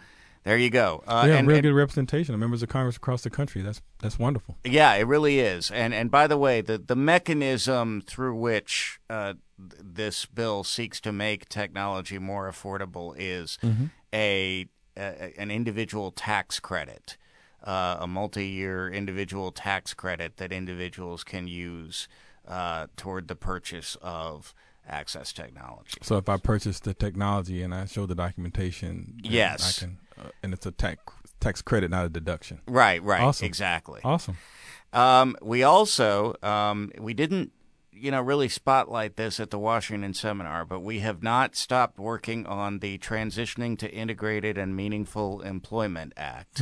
there you go. Uh,
yeah,
and-
real
and-
good representation of members of Congress across the country. That's that's wonderful.
Yeah, it really is. And and by the way, the the mechanism through which uh, this bill seeks to make technology more affordable is a, a an individual tax credit, uh, a multi-year individual tax credit that individuals can use uh, toward the purchase of access technology.
So if I purchase the technology and I show the documentation,
Yes.
I can, uh, and it's a tax tax credit, not a deduction.
Right, right,
Awesome.
exactly.
Awesome.
Um, we also um, we didn't you know really spotlight this at the Washington seminar, but we have not stopped working on the Transitioning to Integrated and Meaningful Employment Act,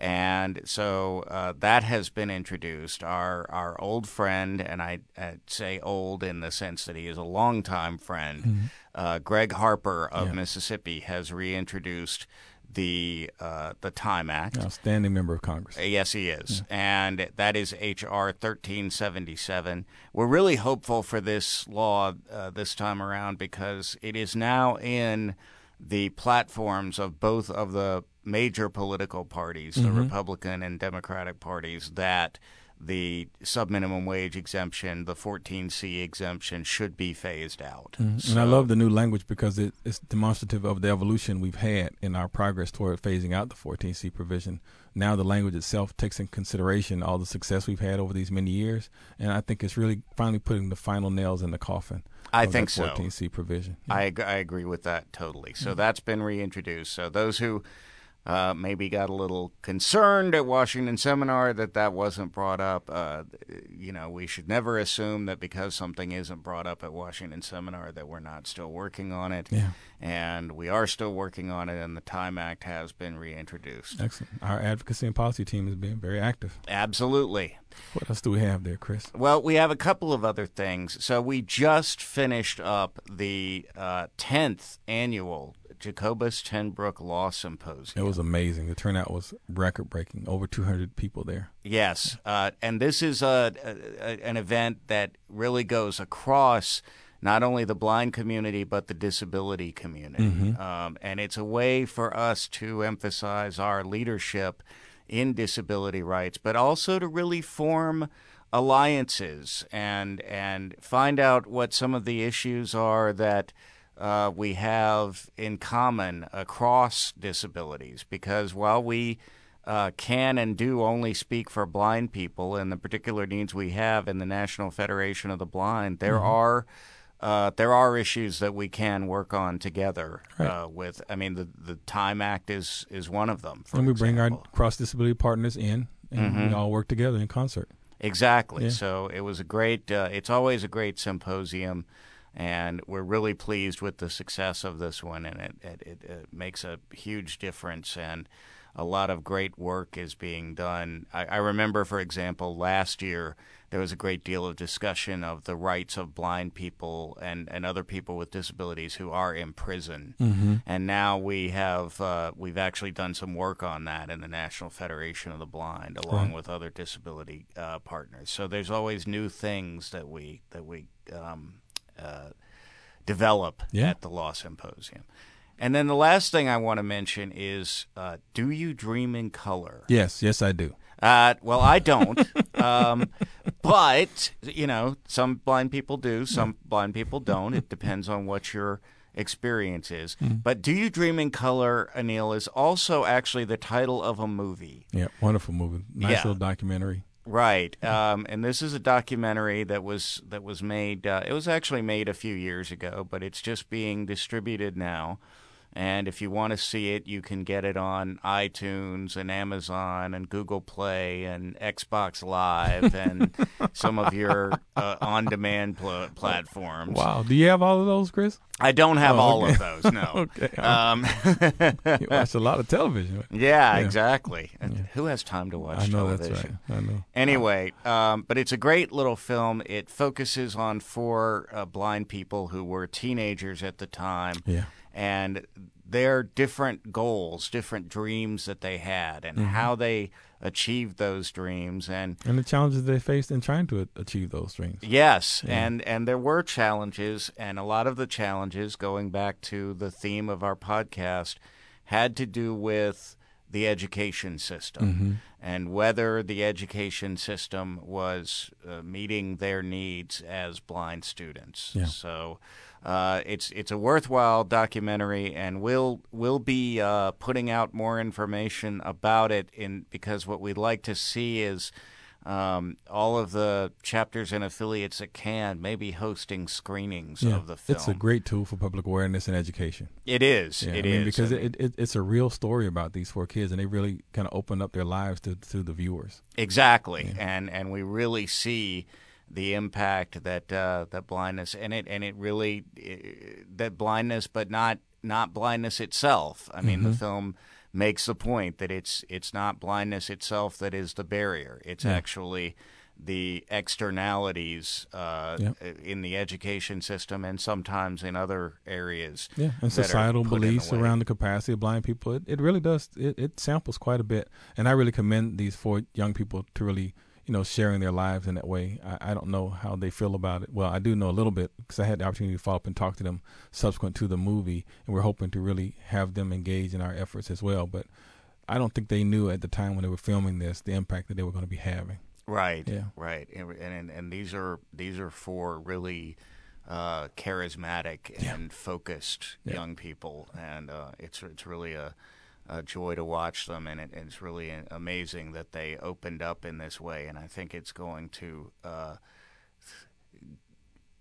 and so uh, that has been introduced. Our our old friend, and I I'd say old in the sense that he is a longtime friend, uh, Gregg Harper of
Yeah.
Mississippi has reintroduced the uh, the Time Act.
Outstanding member of Congress.
Yes, he is. And that is H.R. 1377. We're really hopeful for this law uh, this time around because it is now in the platforms of both of the major political parties, the Republican and Democratic parties, that the subminimum wage exemption, the 14C exemption, should be phased out.
Mhm. and I love the new language because it, it's demonstrative of the evolution we've had in our progress toward phasing out the 14C provision. Now the language itself takes in consideration all the success we've had over these many years, and I think it's really finally putting the final nails in the coffin.
I
of
think so.
14C provision.
I, I agree with that totally. So
Mhm.
that's been reintroduced. So those who uh, maybe got a little concerned at Washington Seminar that that wasn't brought up, uh, you know, we should never assume that because something isn't brought up at Washington Seminar that we're not still working on it.
Yeah.
And we are still working on it, and the Time Act has been reintroduced.
Excellent. Our advocacy and policy team has been very active.
Absolutely.
What else do we have there, Chris?
Well, we have a couple of other things. So we just finished up the uh, 10th annual Jacobus tenBroek Law Symposium.
It was amazing. The turnout was record breaking. Over 200 people there.
Yes, uh, and this is a, a, an event that really goes across not only the blind community but the disability community,
Mhm.
um, and it's a way for us to emphasize our leadership in disability rights, but also to really form alliances and and find out what some of the issues are that uh, we have in common across disabilities. Because while we uh, can and do only speak for blind people and the particular needs we have in the National Federation of the Blind, there
Mhm.
are uh, there are issues that we can work on together.
Right.
Uh, with, I mean, the the Time Act is is one of them. For
and we bring our cross disability partners in, and
Mhm.
we all work together in concert.
Exactly.
Yeah.
So it was a great. Uh, it's always a great symposium, and we're really pleased with the success of this one, and it it, it, it makes a huge difference. And a lot of great work is being done. I, I remember, for example, last year there was a great deal of discussion of the rights of blind people and, and other people with disabilities who are in prison.
Mhm.
And now we have uh, we've actually done some work on that in the National Federation of the Blind, along
Right.
with other disability uh, partners. So there's always new things that we that we um, uh, develop
Yeah.
at the Law Symposium. And then the last thing I want to mention is, uh, do you dream in color?
Yes, yes, I do.
Uh, well, I don't. um, but, you know, some blind people do, some blind people don't. It depends on what your experience is.
Mhm.
But Do You Dream in Color, Anil, is also actually the title of a movie.
Yeah, wonderful movie. Nice
Yeah.
little documentary.
Right, um, and this is a documentary that was that was made. Uh, it was actually made a few years ago, but it's just being distributed now. And if you want to see it, you can get it on iTunes and Amazon and Google Play and Xbox Live and [laughs] some of your uh, on-demand pl- platforms.
Wow. Do you have all of those, Chris?
I don't have
Oh,
all
okay.
of those. No. [laughs]
okay.
Um, [laughs]
you watch a lot of television.
Yeah,
Yeah.
exactly. And Who has time to watch
I know
television?
that's right. I know.
Anyway, um, but it's a great little film. It focuses on four uh, blind people who were teenagers at the time.
Yeah.
And their different goals, different dreams that they had, and
Mhm.
how they achieved those dreams. And
And the challenges they faced in trying to achieve those dreams.
Yes,
Yeah.
and and there were challenges, and a lot of the challenges, going back to the theme of our podcast, had to do with the education system
Mhm.
and whether the education system was uh, meeting their needs as blind students.
Yeah.
So. Uh, it's it's a worthwhile documentary, and we'll we'll be uh, putting out more information about it. In because what we'd like to see is um, all of the chapters and affiliates that can maybe hosting screenings
Yeah,
of the film.
it's a great tool for public awareness and education.
It is.
Yeah,
It
I mean,
is.
because
I mean-
it, it, it's a real story about these four kids, and they really kind of open up their lives to to the viewers.
Exactly, and and we really see the impact that uh, that blindness and it and it really uh, that blindness, but not not blindness itself. I mean, the
Mhm.
film makes the point that it's it's not blindness itself that is the barrier. It's
Yeah.
actually the externalities uh,
Yeah.
in the education system and sometimes in other areas.
Yeah, and societal
in the
beliefs around the capacity of blind people. It, it really does. It, it samples quite a bit, and I really commend these four young people to really, you know, sharing their lives in that way. I, I don't know how they feel about it. Well, I do know a little bit because I had the opportunity to follow up and talk to them subsequent to the movie, and we're hoping to really have them engage in our efforts as well. But I don't think they knew at the time when they were filming this the impact that they were going to be having.
Right.
Yeah.
Right. And and, and these are these are for really uh, charismatic and focused
Yeah.
young people, and uh, it's it's really a, a joy to watch them, and it, it's really amazing that they opened up in this way, and I think it's going to. Uh,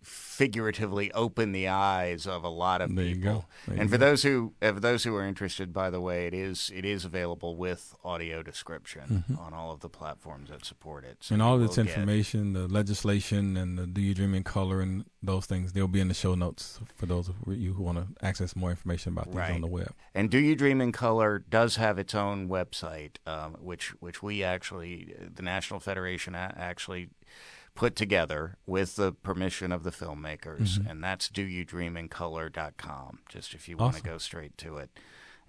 Uh, figuratively open the eyes of a lot of
There you
people. and
you
for
go.
those who for those who are interested, by the way, it is it is available with audio description on all of the platforms that support it. So
Mm-hmm. and all of this
will get-
information, the legislation and the Do You Dream in Color and those things, they'll be in the show notes for those of you who want to access more information about these
Right.
on the web.
And Do You Dream in Color does have its own website, um, which which we actually, the National Federation actually put together with the permission of the filmmakers,
Mhm.
and that's doyoudreamincolor.com. Just if you want to go straight to it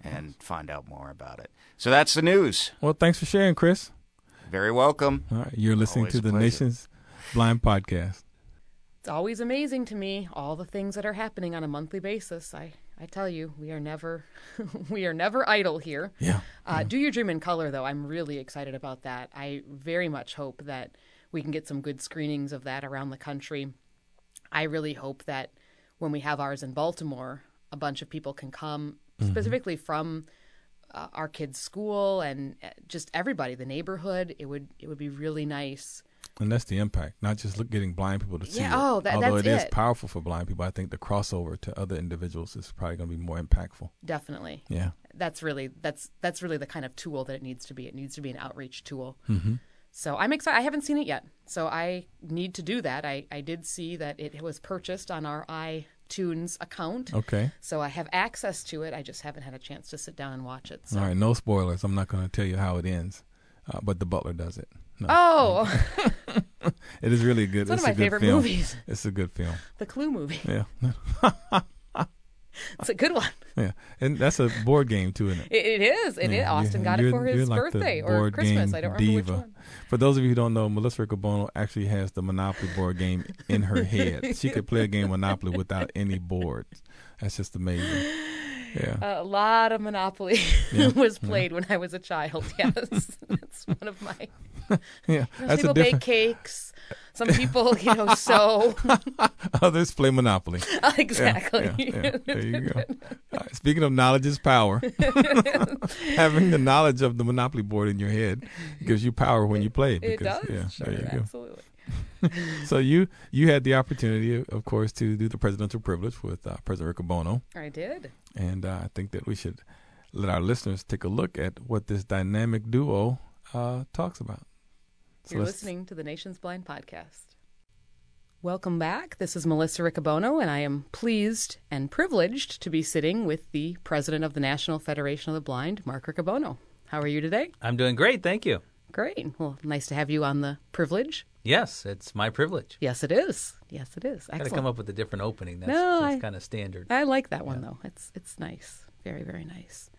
and find out more about it. So that's the news.
Well, thanks for sharing, Chris.
Very welcome.
All right, you're listening
Always
to the
pleasure.
Nation's Blind Podcast.
It's always amazing to me all the things that are happening on a monthly basis. I, I tell you, we are never [laughs] we are never idle here.
Yeah.
Uh, Do your dream in color, though. I'm really excited about that. I very much hope that we can get some good screenings of that around the country. I really hope that when we have ours in Baltimore, a bunch of people can come
Mm-hmm.
specifically from uh, our kids' school and uh, just everybody, the neighborhood. It would it would be really nice.
And that's the impact, not just look, getting blind people to see
Yeah,
it.
oh, that-
Although
that's
it is
it.
powerful for blind people, I think the crossover to other individuals is probably going to be more impactful.
Definitely.
Yeah.
That's really that's that's really the kind of tool that it needs to be. It needs to be an outreach tool.
Mhm.
So I'm excited. I haven't seen it yet, so I need to do that. I, I did see that it was purchased on our iTunes account.
Okay.
So I have access to it. I just haven't had a chance to sit down and watch it. So.
All right, no spoilers. I'm not going to tell you how it ends, uh, but the butler does it. No.
Oh, [laughs]
it is really good.
It's one of my favorite
film.
movies.
It's a good film.
the Clue movie.
Yeah. [laughs] [laughs]
It's a good one.
Yeah, and that's a board game too, isn't it?
It, it is. It is.
Yeah,
Austin got it for his
like
birthday or Christmas. I don't remember
diva.
which one.
For those of you who don't know, Melissa Riccobono actually has the Monopoly board game in her [laughs] head. She could play a game of Monopoly without any board. That's just amazing. Yeah.
A lot of Monopoly [laughs]
Yeah,
was
yeah.
played when I was a child. Yes, that's one of my.
yeah, that's a
people bake cakes. Some people, you know, [laughs] so [laughs]
Others play Monopoly. [laughs]
Exactly.
Yeah, yeah, There you go. Right, speaking of knowledge is power. Having the knowledge of the Monopoly board in your head gives you power when you play.
It
Because,
does.
Yeah,
sure,
there you go.
absolutely.
So you you had the opportunity, of course, to do the presidential privilege with uh, President Riccobono.
I did.
And uh, I think that we should let our listeners take a look at what this dynamic duo uh, talks about. So
You're listening to the Nation's Blind podcast. Welcome back. This is Melissa Riccobono, and I am pleased and privileged to be sitting with the president of the National Federation of the Blind, Mark Riccobono. How are you today?
I'm doing great, thank you.
Great. Well, nice to have you on the privilege.
Yes, it's my privilege.
Yes, it is. Yes, it is.
I Got to come up with a different opening. That's,
No,
that's kind of standard.
I like that one though. It's it's nice. Very very nice.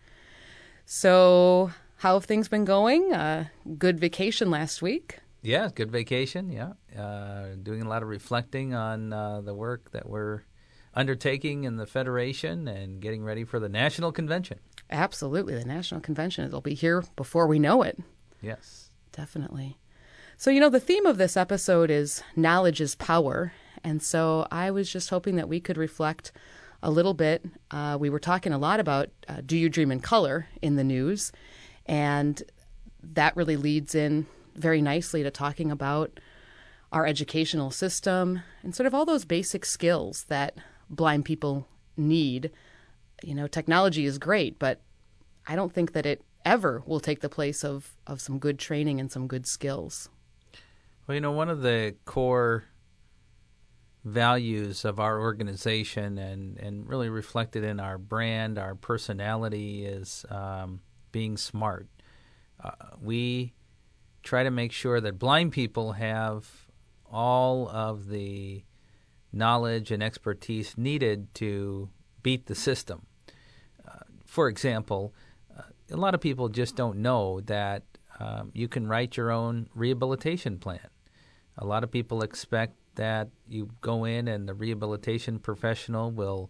So, how have things been going? Uh, good vacation last week.
Yeah, good vacation. Yeah, uh, doing a lot of reflecting on uh, the work that we're undertaking in the federation and getting ready for the national convention.
Absolutely, the national convention. It'll be here before we know it.
Yes.
Definitely. So, you know, the theme of this episode is knowledge is power. And so I was just hoping that we could reflect a little bit. Uh, we were talking a lot about uh, Do You Dream in Color in the news. And that really leads in very nicely to talking about our educational system and sort of all those basic skills that blind people need. You know, technology is great, but I don't think that it ever will take the place of, of some good training and some good skills.
Well, you know, one of the core values of our organization and, and really reflected in our brand, our personality, is um, being smart. Uh, we try to make sure that blind people have all of the knowledge and expertise needed to beat the system. Uh, for example, uh, a lot of people just don't know that um, you can write your own rehabilitation plan. A lot of people expect that you go in and the rehabilitation professional will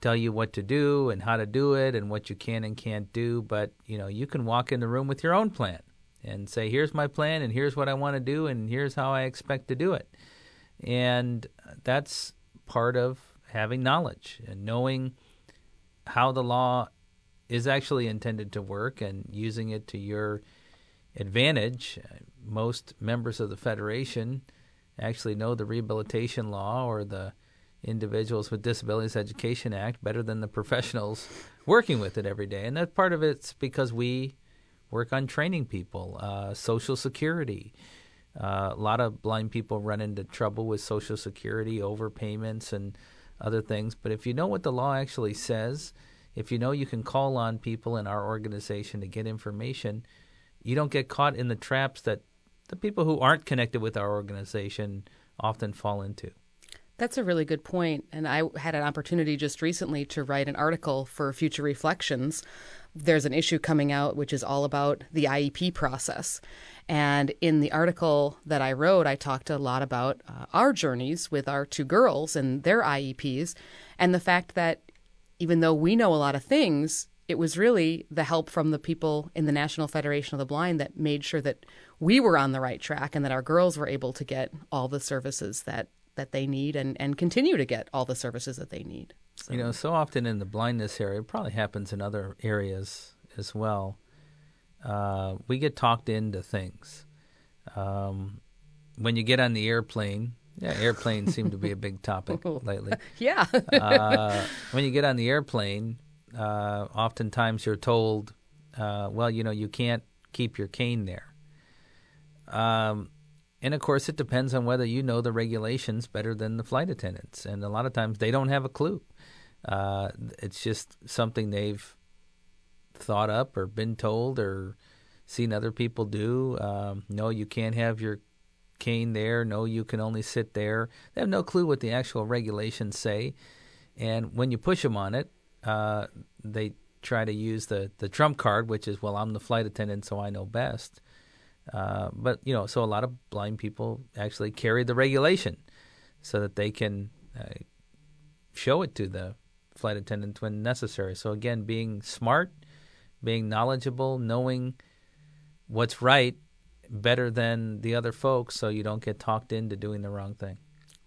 tell you what to do and how to do it and what you can and can't do, but you know, you can walk in the room with your own plan and say, here's my plan, and here's what I want to do, and here's how I expect to do it. And that's part of having knowledge and knowing how the law is actually intended to work and using it to your advantage. Most members of the Federation actually know the Rehabilitation Law or the Individuals with Disabilities Education Act better than the professionals working with it every day. And that part of it's because we work on training people, uh, Social Security. Uh, a lot of blind people run into trouble with Social Security overpayments and other things. But if you know what the law actually says, if you know you can call on people in our organization to get information, you don't get caught in the traps that the people who aren't connected with our organization often fall into.
That's a really good point. And I had an opportunity just recently to write an article for Future Reflections. There's an issue coming out which is all about the IEP process. And in the article that I wrote, I talked a lot about uh, our journeys with our two girls and their IEPs, and the fact that even though we know a lot of things, it was really the help from the people in the National Federation of the Blind that made sure that we were on the right track and that our girls were able to get all the services that that they need and, and continue to get all the services that they need.
So. You know, so often in the blindness area, it probably happens in other areas as well. Uh, we get talked into things. Um, when you get on the airplane, yeah, airplanes seem to be a big [laughs] topic lately. [laughs]
Yeah.
uh, when you get on the airplane, uh, oftentimes you're told, uh, well, you know, you can't keep your cane there. Um, and of course, it depends on whether you know the regulations better than the flight attendants. And a lot of times they don't have a clue. Uh, it's just something they've thought up or been told or seen other people do. Um, no, you can't have your cane there. No, you can only sit there. They have no clue what the actual regulations say. And when you push them on it, uh, they try to use the, the trump card, which is, well, I'm the flight attendant, so I know best. Uh, but you know, so a lot of blind people actually carry the regulation so that they can uh, show it to the flight attendant when necessary. So again, being smart, being knowledgeable, knowing what's right better than the other folks, so you don't get talked into doing the wrong thing.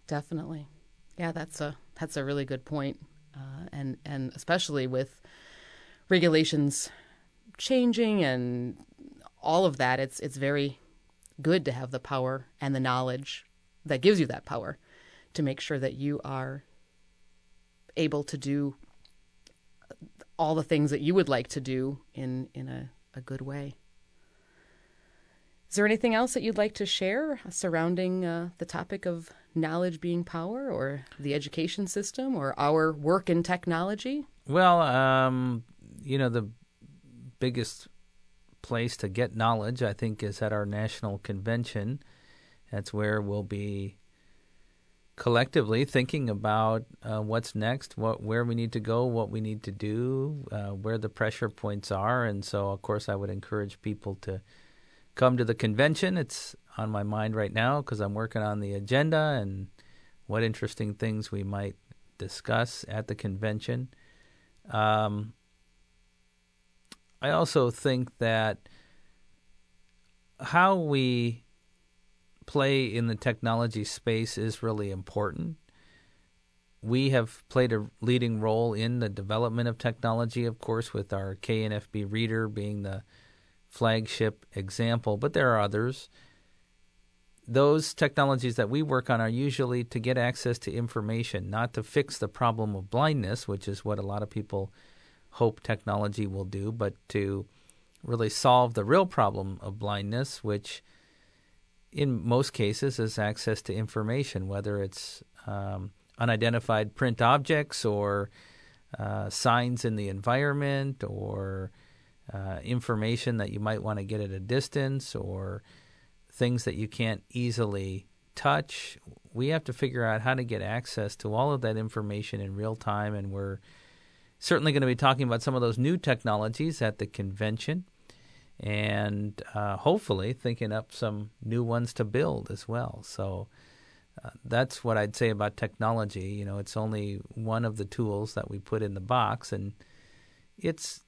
Definitely, yeah, that's a that's a really good point, uh, and and especially with regulations changing and all of that, it's it's very good to have the power and the knowledge that gives you that power to make sure that you are able to do all the things that you would like to do in in a, a good way. Is there anything else that you'd like to share surrounding uh, the topic of knowledge being power, or the education system, or our work in technology?
Well, um, you know, the biggest place to get knowledge, I think, is at our national convention. That's where we'll be collectively thinking about uh, what's next, what where we need to go, what we need to do, uh, where the pressure points are, and so of course I would encourage people to come to the convention. It's on my mind right now because I'm working on the agenda and what interesting things we might discuss at the convention. Um, I also think that how we play in the technology space is really important. We have played a leading role in the development of technology, of course, with our KNFB reader being the flagship example, but there are others. Those technologies that we work on are usually to get access to information, not to fix the problem of blindness, which is what a lot of people hope technology will do, but to really solve the real problem of blindness, which in most cases is access to information, whether it's um, unidentified print objects or uh, signs in the environment or uh, information that you might want to get at a distance or things that you can't easily touch. We have to figure out how to get access to all of that information in real time, and we're certainly going to be talking about some of those new technologies at the convention and uh, hopefully thinking up some new ones to build as well. So uh, that's what I'd say about technology. You know, it's only one of the tools that we put in the box, and it's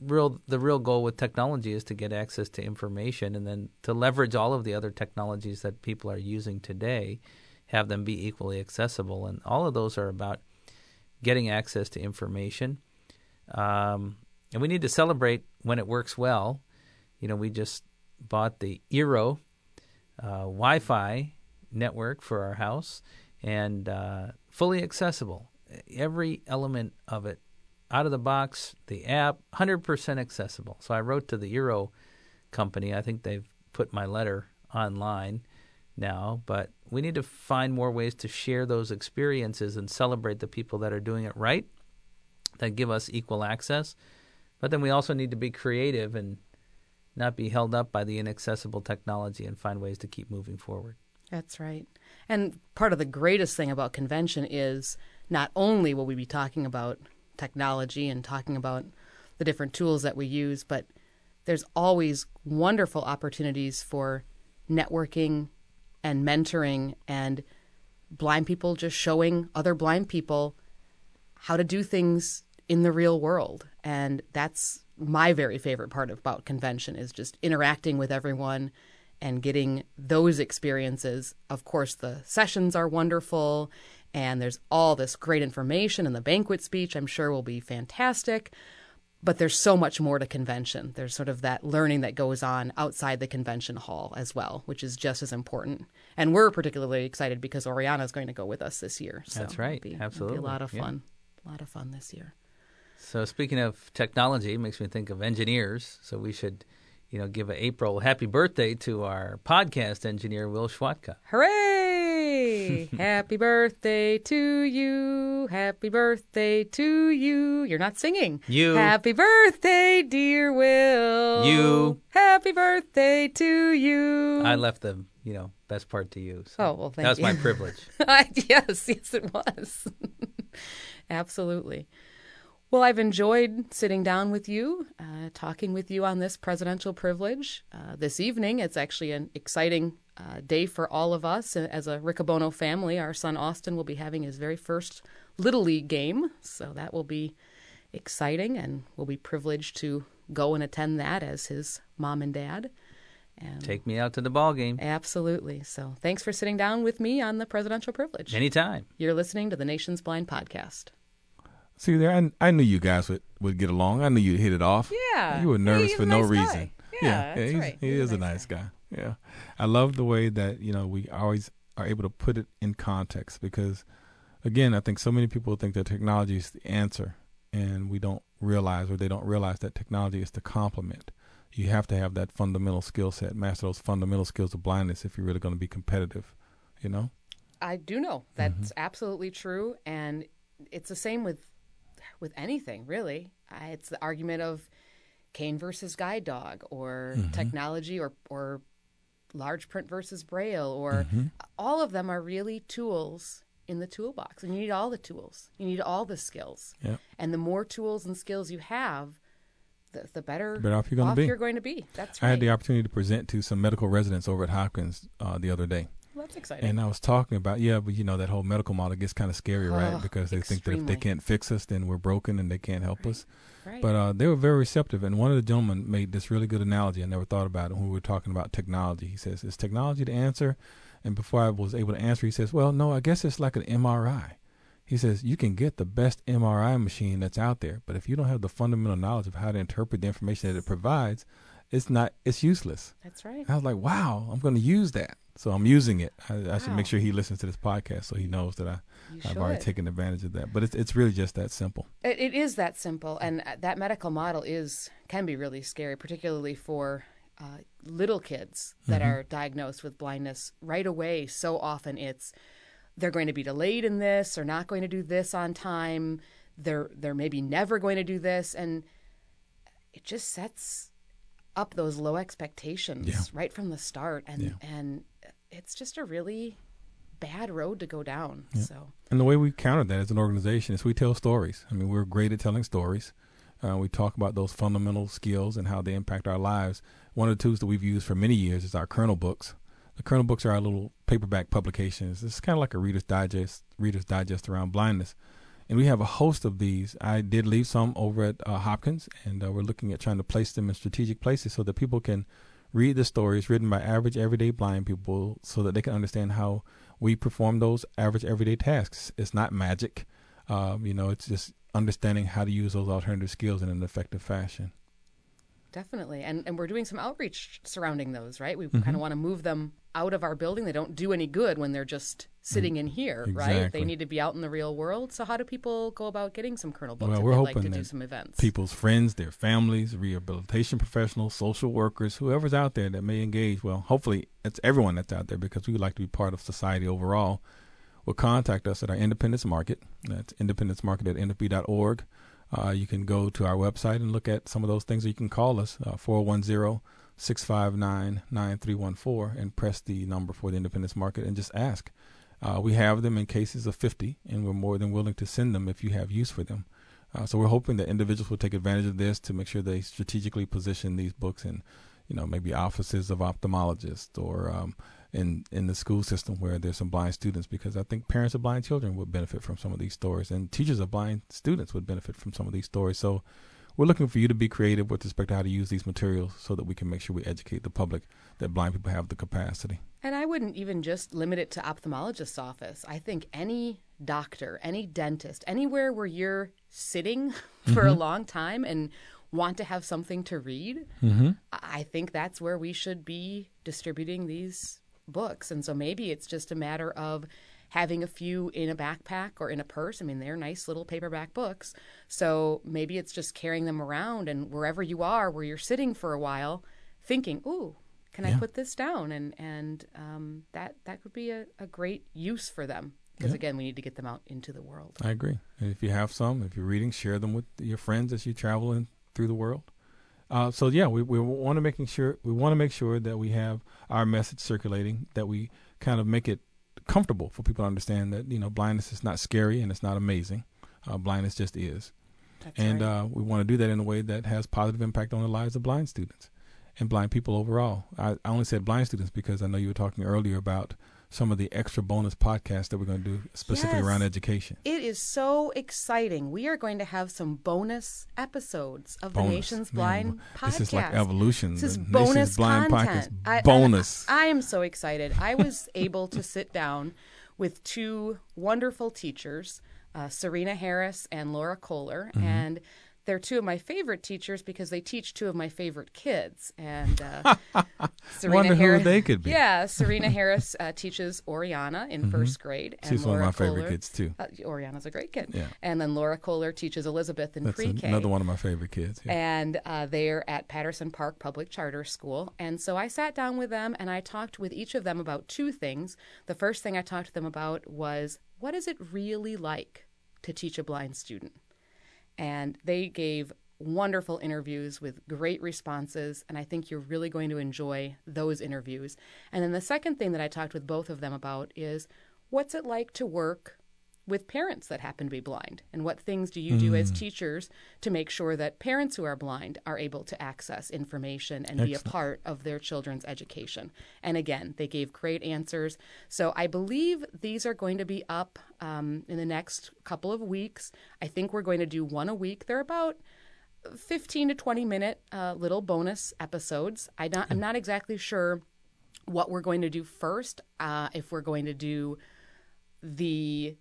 real the real goal with technology is to get access to information and then to leverage all of the other technologies that people are using today, have them be equally accessible, and all of those are about getting access to information. Um, and we need to celebrate when it works well. You know, we just bought the Eero uh, Wi-Fi network for our house, and uh, fully accessible. Every element of it, out of the box, the app, hundred percent accessible. So I wrote to the Eero company. I think they've put my letter online now, but we need to find more ways to share those experiences and celebrate the people that are doing it right, that give us equal access. But then we also need to be creative and not be held up by the inaccessible technology and find ways to keep moving forward.
That's right. And part of the greatest thing about convention is not only will we be talking about technology and talking about the different tools that we use, but there's always wonderful opportunities for networking and mentoring and blind people just showing other blind people how to do things in the real world. And that's my very favorite part about convention is just interacting with everyone and getting those experiences. Of course, the sessions are wonderful and there's all this great information and the banquet speech I'm sure will be fantastic. But there's so much more to convention. There's sort of that learning that goes on outside the convention hall as well, which is just as important. And we're particularly excited because Oriana is going to go with us this year. So
That's right.
it'll be, it'll
Absolutely.
be a lot of
Yeah.
fun. A lot of fun this year.
So speaking of technology, it makes me think of engineers. So we should, you know, give a April happy birthday to our podcast engineer Will Schwatka.
Hooray! [laughs] Happy birthday to you. Happy birthday to you. You're not singing.
You.
Happy birthday, dear Will.
You.
Happy birthday to you.
I left the, you know, best part to you. So
Oh, well, thank you.
that was
you.
my privilege. [laughs]
yes, yes, it was. [laughs] Absolutely. Well, I've enjoyed sitting down with you, uh, talking with you on this presidential privilege. Uh, this evening, it's actually an exciting uh, day for all of us as a Riccobono family. Our son Austin will be having his very first Little League game, so that will be exciting, and we'll be privileged to go and attend that as his mom and dad. And
Take me out to the ball game
Absolutely. So thanks for sitting down with me on the presidential privilege.
anytime.
You're listening to the Nation's Blind podcast.
See there, I, I knew you guys would, would get along. I knew you'd hit it off.
Yeah.
you were nervous
He's
for
a
no
guy.
reason.
Yeah, that's
he's,
right.
he is a
nice
nice guy. Yeah, I love the way that you know we always are able to put it in context because, again, I think so many people think that technology is the answer, and we don't realize or they don't realize that technology is the complement. You have to have that fundamental skill set, master those fundamental skills of blindness if you're really going to be competitive. You know.
I do know that's mm-hmm. absolutely true, and it's the same with with anything really. I, it's the argument of cane versus Guide Dog, or technology, or or large print versus Braille, or all of them are really tools in the toolbox, and you need all the tools. You need all the skills,
Yeah.
and the more tools and skills you have, the, the better,
Better off you're gonna be.
you're going to be. That's right.
I had the opportunity to present to some medical residents over at Hopkins uh, the other day.
That's exciting.
And I was talking about, yeah, but you know, that whole medical model gets kind of scary, right? Because they think that if they can't fix us, then we're broken and they can't help us.
right.
But uh, they were very receptive. And one of the gentlemen made this really good analogy. I never thought about it when we were talking about technology. He says, Is technology the answer? And before I was able to answer, he says, Well, no, I guess it's like an MRI. He says, You can get the best MRI machine that's out there, but if you don't have the fundamental knowledge of how to interpret the information that it provides, it's not, it's useless.
that's right.
I was like, wow, I'm going to use that. So I'm using it. I, I should make sure he listens to this podcast so he knows that I,
You
I've already taken advantage of that. But it's it's really just that simple.
It, it is that simple, and uh, that medical model is can be really scary, particularly for uh, little kids that are diagnosed with blindness right away. So often it's they're going to be delayed in this, or not going to do this on time. They're they're maybe never going to do this, and it just sets up those low expectations
Yeah.
right from the start, and
Yeah.
and it's just a really bad road to go down. So
And the way we counter that as an organization is we tell stories. I mean, we're great at telling stories. Uh, we talk about those fundamental skills and how they impact our lives. One of the tools that we've used for many years is our Kernel books. The Kernel books are our little paperback publications. It's kind of like a Reader's Digest, Reader's Digest around blindness. And we have a host of these. I did leave some over at uh, Hopkins, and uh, we're looking at trying to place them in strategic places so that people can read the stories written by average, everyday blind people so that they can understand how we perform those average, everyday tasks. It's not magic. Um, you know, it's just understanding how to use those alternative skills in an effective fashion.
Definitely. And and we're doing some outreach surrounding those, right? We
Mhm.
kind of want to move them out of our building. They don't do any good when they're just sitting in here, right? They need to be out in the real world. So how do people go about getting some kernel books
well,
if
we're
they'd
hoping
like to do some events?
people's friends, their families, rehabilitation professionals, social workers, whoever's out there that may engage. Well, hopefully it's everyone that's out there because we would like to be part of society overall. Will contact us at our Independence Market. That's independencemarket at nfb.org. Uh, you can go to our website and look at some of those things, or you can call us uh, 410 659 9314 and press the number for the Independence Market and just ask. Uh, we have them in cases of 50, and we're more than willing to send them if you have use for them. Uh, so we're hoping that individuals will take advantage of this to make sure they strategically position these books in, you know, maybe offices of ophthalmologists or um, in in the school system where there's some blind students, because I think parents of blind children would benefit from some of these stories, and teachers of blind students would benefit from some of these stories. So we're looking for you to be creative with respect to how to use these materials so that we can make sure we educate the public that blind people have the capacity.
And I wouldn't even just limit it to ophthalmologist's office. I think any doctor, any dentist, anywhere where you're sitting [laughs] for a
Mhm.
long time and want to have something to read,
Mhm.
I I think that's where we should be distributing these books. And so maybe it's just a matter of having a few in a backpack or in a purse. I mean, they're nice little paperback books. So maybe it's just carrying them around and wherever you are, where you're sitting for a while, thinking, ooh, can I put this down? And and um, that that could be a, a great use for them because
Yeah.
again, we need to get them out into the world.
I agree. And if you have some, if you're reading, share them with your friends as you travel in through the world. Uh, so yeah, we, we want to making sure we want to make sure that we have our message circulating, that we kind of make it comfortable for people to understand that you know blindness is not scary and it's not amazing. Uh, blindness just is,
That's
and
right.
uh, we want to do that in a way that has positive impact on the lives of blind students and blind people overall. I, I only said blind students because I know you were talking earlier about some of the extra bonus podcasts that we're going to do specifically
Yes.
around education.
It is so exciting. We are going to have some bonus episodes of the
Bonus.
Nation's
Man,
Blind podcast.
this is like evolution.
This is
The
bonus
Nation's Blind
content.
podcast.
I- I-
Bonus.
I, am so excited. I was [laughs] able to sit down with two wonderful teachers, uh, Serena Harris and Laura Kohler,
Mhm.
and they're two of my favorite teachers because they teach two of my favorite kids. And uh, [laughs] Serena
Wonder who
Harris,
they could be.
Yeah, Serena Harris uh, teaches Oriana in
Mhm.
first grade. And
She's one of
Laura
my favorite kids, too.
Uh, Oriana's a great kid.
Yeah.
And then Laura Kohler teaches Elizabeth in
That's
pre-K.
another one of my favorite kids. yeah.
And uh, they're at Patterson Park Public Charter School. And so I sat down with them and I talked with each of them about two things. The first thing I talked to them about was what is it really like to teach a blind student? And they gave wonderful interviews with great responses. And I think you're really going to enjoy those interviews. And then the second thing that I talked with both of them about is what's it like to work with parents that happen to be blind? And what things do you do as
Mm.
teachers to make sure that parents who are blind are able to access information and be a part of their children's education? And again, they gave great answers. So I believe these are going to be up um, in the next couple of weeks. I think we're going to do one a week. They're about 15 to 20 minute uh, little bonus episodes. I not, I'm not exactly sure what we're going to do first. Uh, if we're going to do the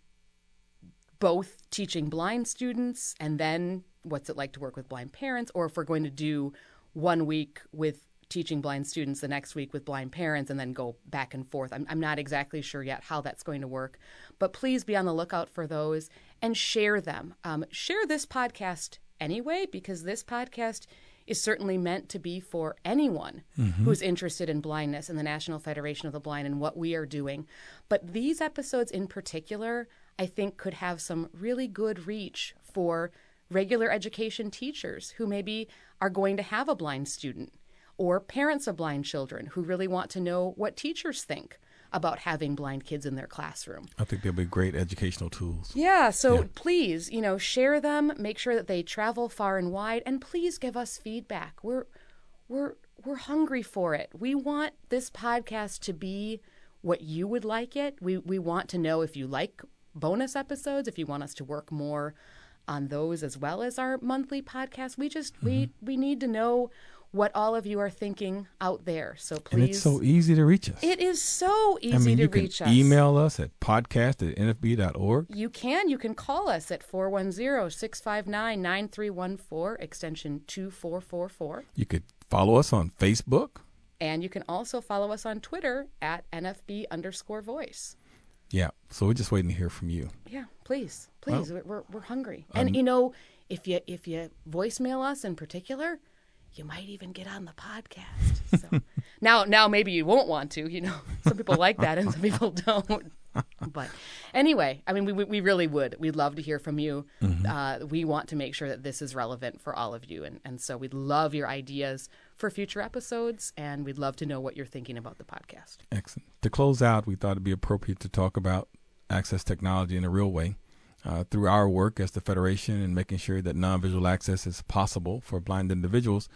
both teaching blind students and then what's it like to work with blind parents, or if we're going to do one week with teaching blind students, the next week with blind parents, and then go back and forth. I'm, I'm not exactly sure yet how that's going to work, but please be on the lookout for those and share them. Um, share this podcast anyway, because this podcast is certainly meant to be for anyone
Mhm.
who's interested in blindness and the National Federation of the Blind and what we are doing. But these episodes in particular, I think, could have some really good reach for regular education teachers who maybe are going to have a blind student or parents of blind children who really want to know what teachers think about having blind kids in their classroom.
I think they'll be great educational tools.
Yeah, so please, you know, share them, make sure that they travel far and wide, and please give us feedback. We're we're we're hungry for it. We want this podcast to be what you would like it. We we want to know if you like bonus episodes, if you want us to work more on those as well as our monthly podcast, we just we mm-hmm. we need to know what all of you are thinking out there. So please,
And it's so easy to reach us.
it is so easy
I mean,
to
you can
reach us.
email us at podcast at nfb.org.
You can. You can call us at 410 659 9314, extension 2444.
You could follow us on Facebook.
And you can also follow us on Twitter at NFB underscore voice.
Yeah. So we're just waiting to hear from you.
Yeah, please, please.
Well,
we're, we're hungry.
um,
and you know, if you if you voicemail us in particular, you might even get on the podcast. So [laughs] now now maybe you won't want to. You know, some people like that and some people don't. But anyway, I mean, we, we really would. We'd love to hear from you.
Mm-hmm.
Uh, we want to make sure that this is relevant for all of you, and and so we'd love your ideas for future episodes, and we'd love to know what you're thinking about the podcast.
Excellent. To close out, we thought it'd be appropriate to talk about access technology in a real way. Uh, through our work as the Federation and making sure that non-visual access is possible for blind individuals,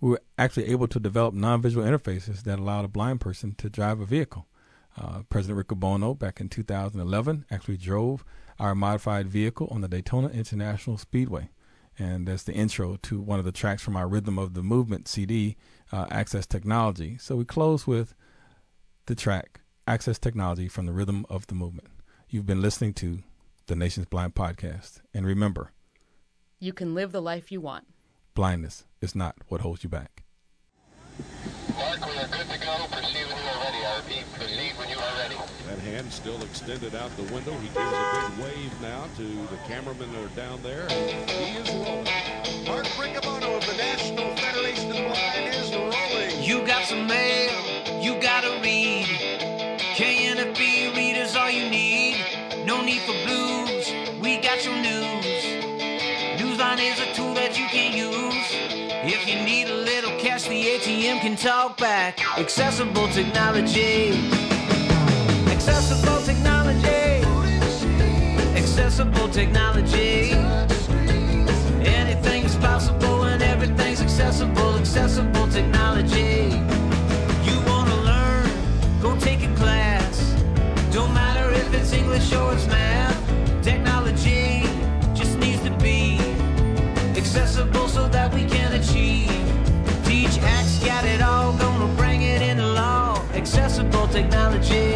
we were actually able to develop non-visual interfaces that allowed a blind person to drive a vehicle. Uh, President Riccobono, back in 2011, actually drove our modified vehicle on the Daytona International Speedway. And that's the intro to one of the tracks from our Rhythm of the Movement CD, uh, Access Technology. So we close with the track Access Technology from the Rhythm of the Movement. You've been listening to the Nation's Blind Podcast. And remember,
You can live the life you want.
blindness is not what holds you back.
Mark, we are good to go. Proceed when you are ready. I repeat, proceed when you are ready.
That hand still extended out the window. He gives a big wave now to the cameramen that are down there. He is rolling.
Mark Riccobono of the National Federation of Blind is rolling.
You got some mail, you gotta read. KNFB readers all you need. No need for blues, we got your news. Newsline is a tool that you can use. If you need a little cash, the ATM can talk back. Accessible technology. Accessible technology. Accessible technology. Anything's possible and everything's accessible. Accessible technology. You wanna learn? Go take a class. Don't matter if it's English or it's math. Technology just needs to be accessible so that we can achieve. Teach acts, got it all, gonna bring it into law. Accessible technology.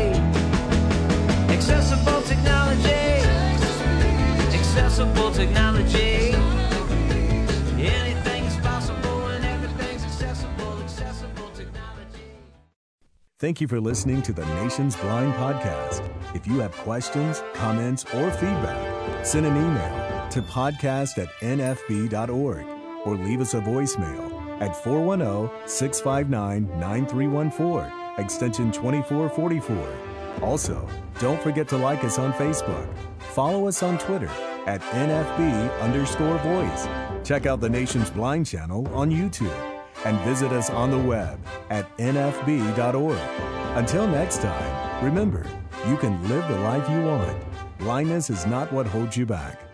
Thank you for listening to the Nation's Blind Podcast. If you have questions, comments, or feedback, send an email to podcast at nfb.org or leave us a voicemail at 410 659 9314, extension 2444. Also, don't forget to like us on Facebook. Follow us on Twitter at NFB underscore voice. Check out the Nation's Blind channel on YouTube and visit us on the web at nfb.org. Until next time, remember, you can live the life you want. Blindness is not what holds you back.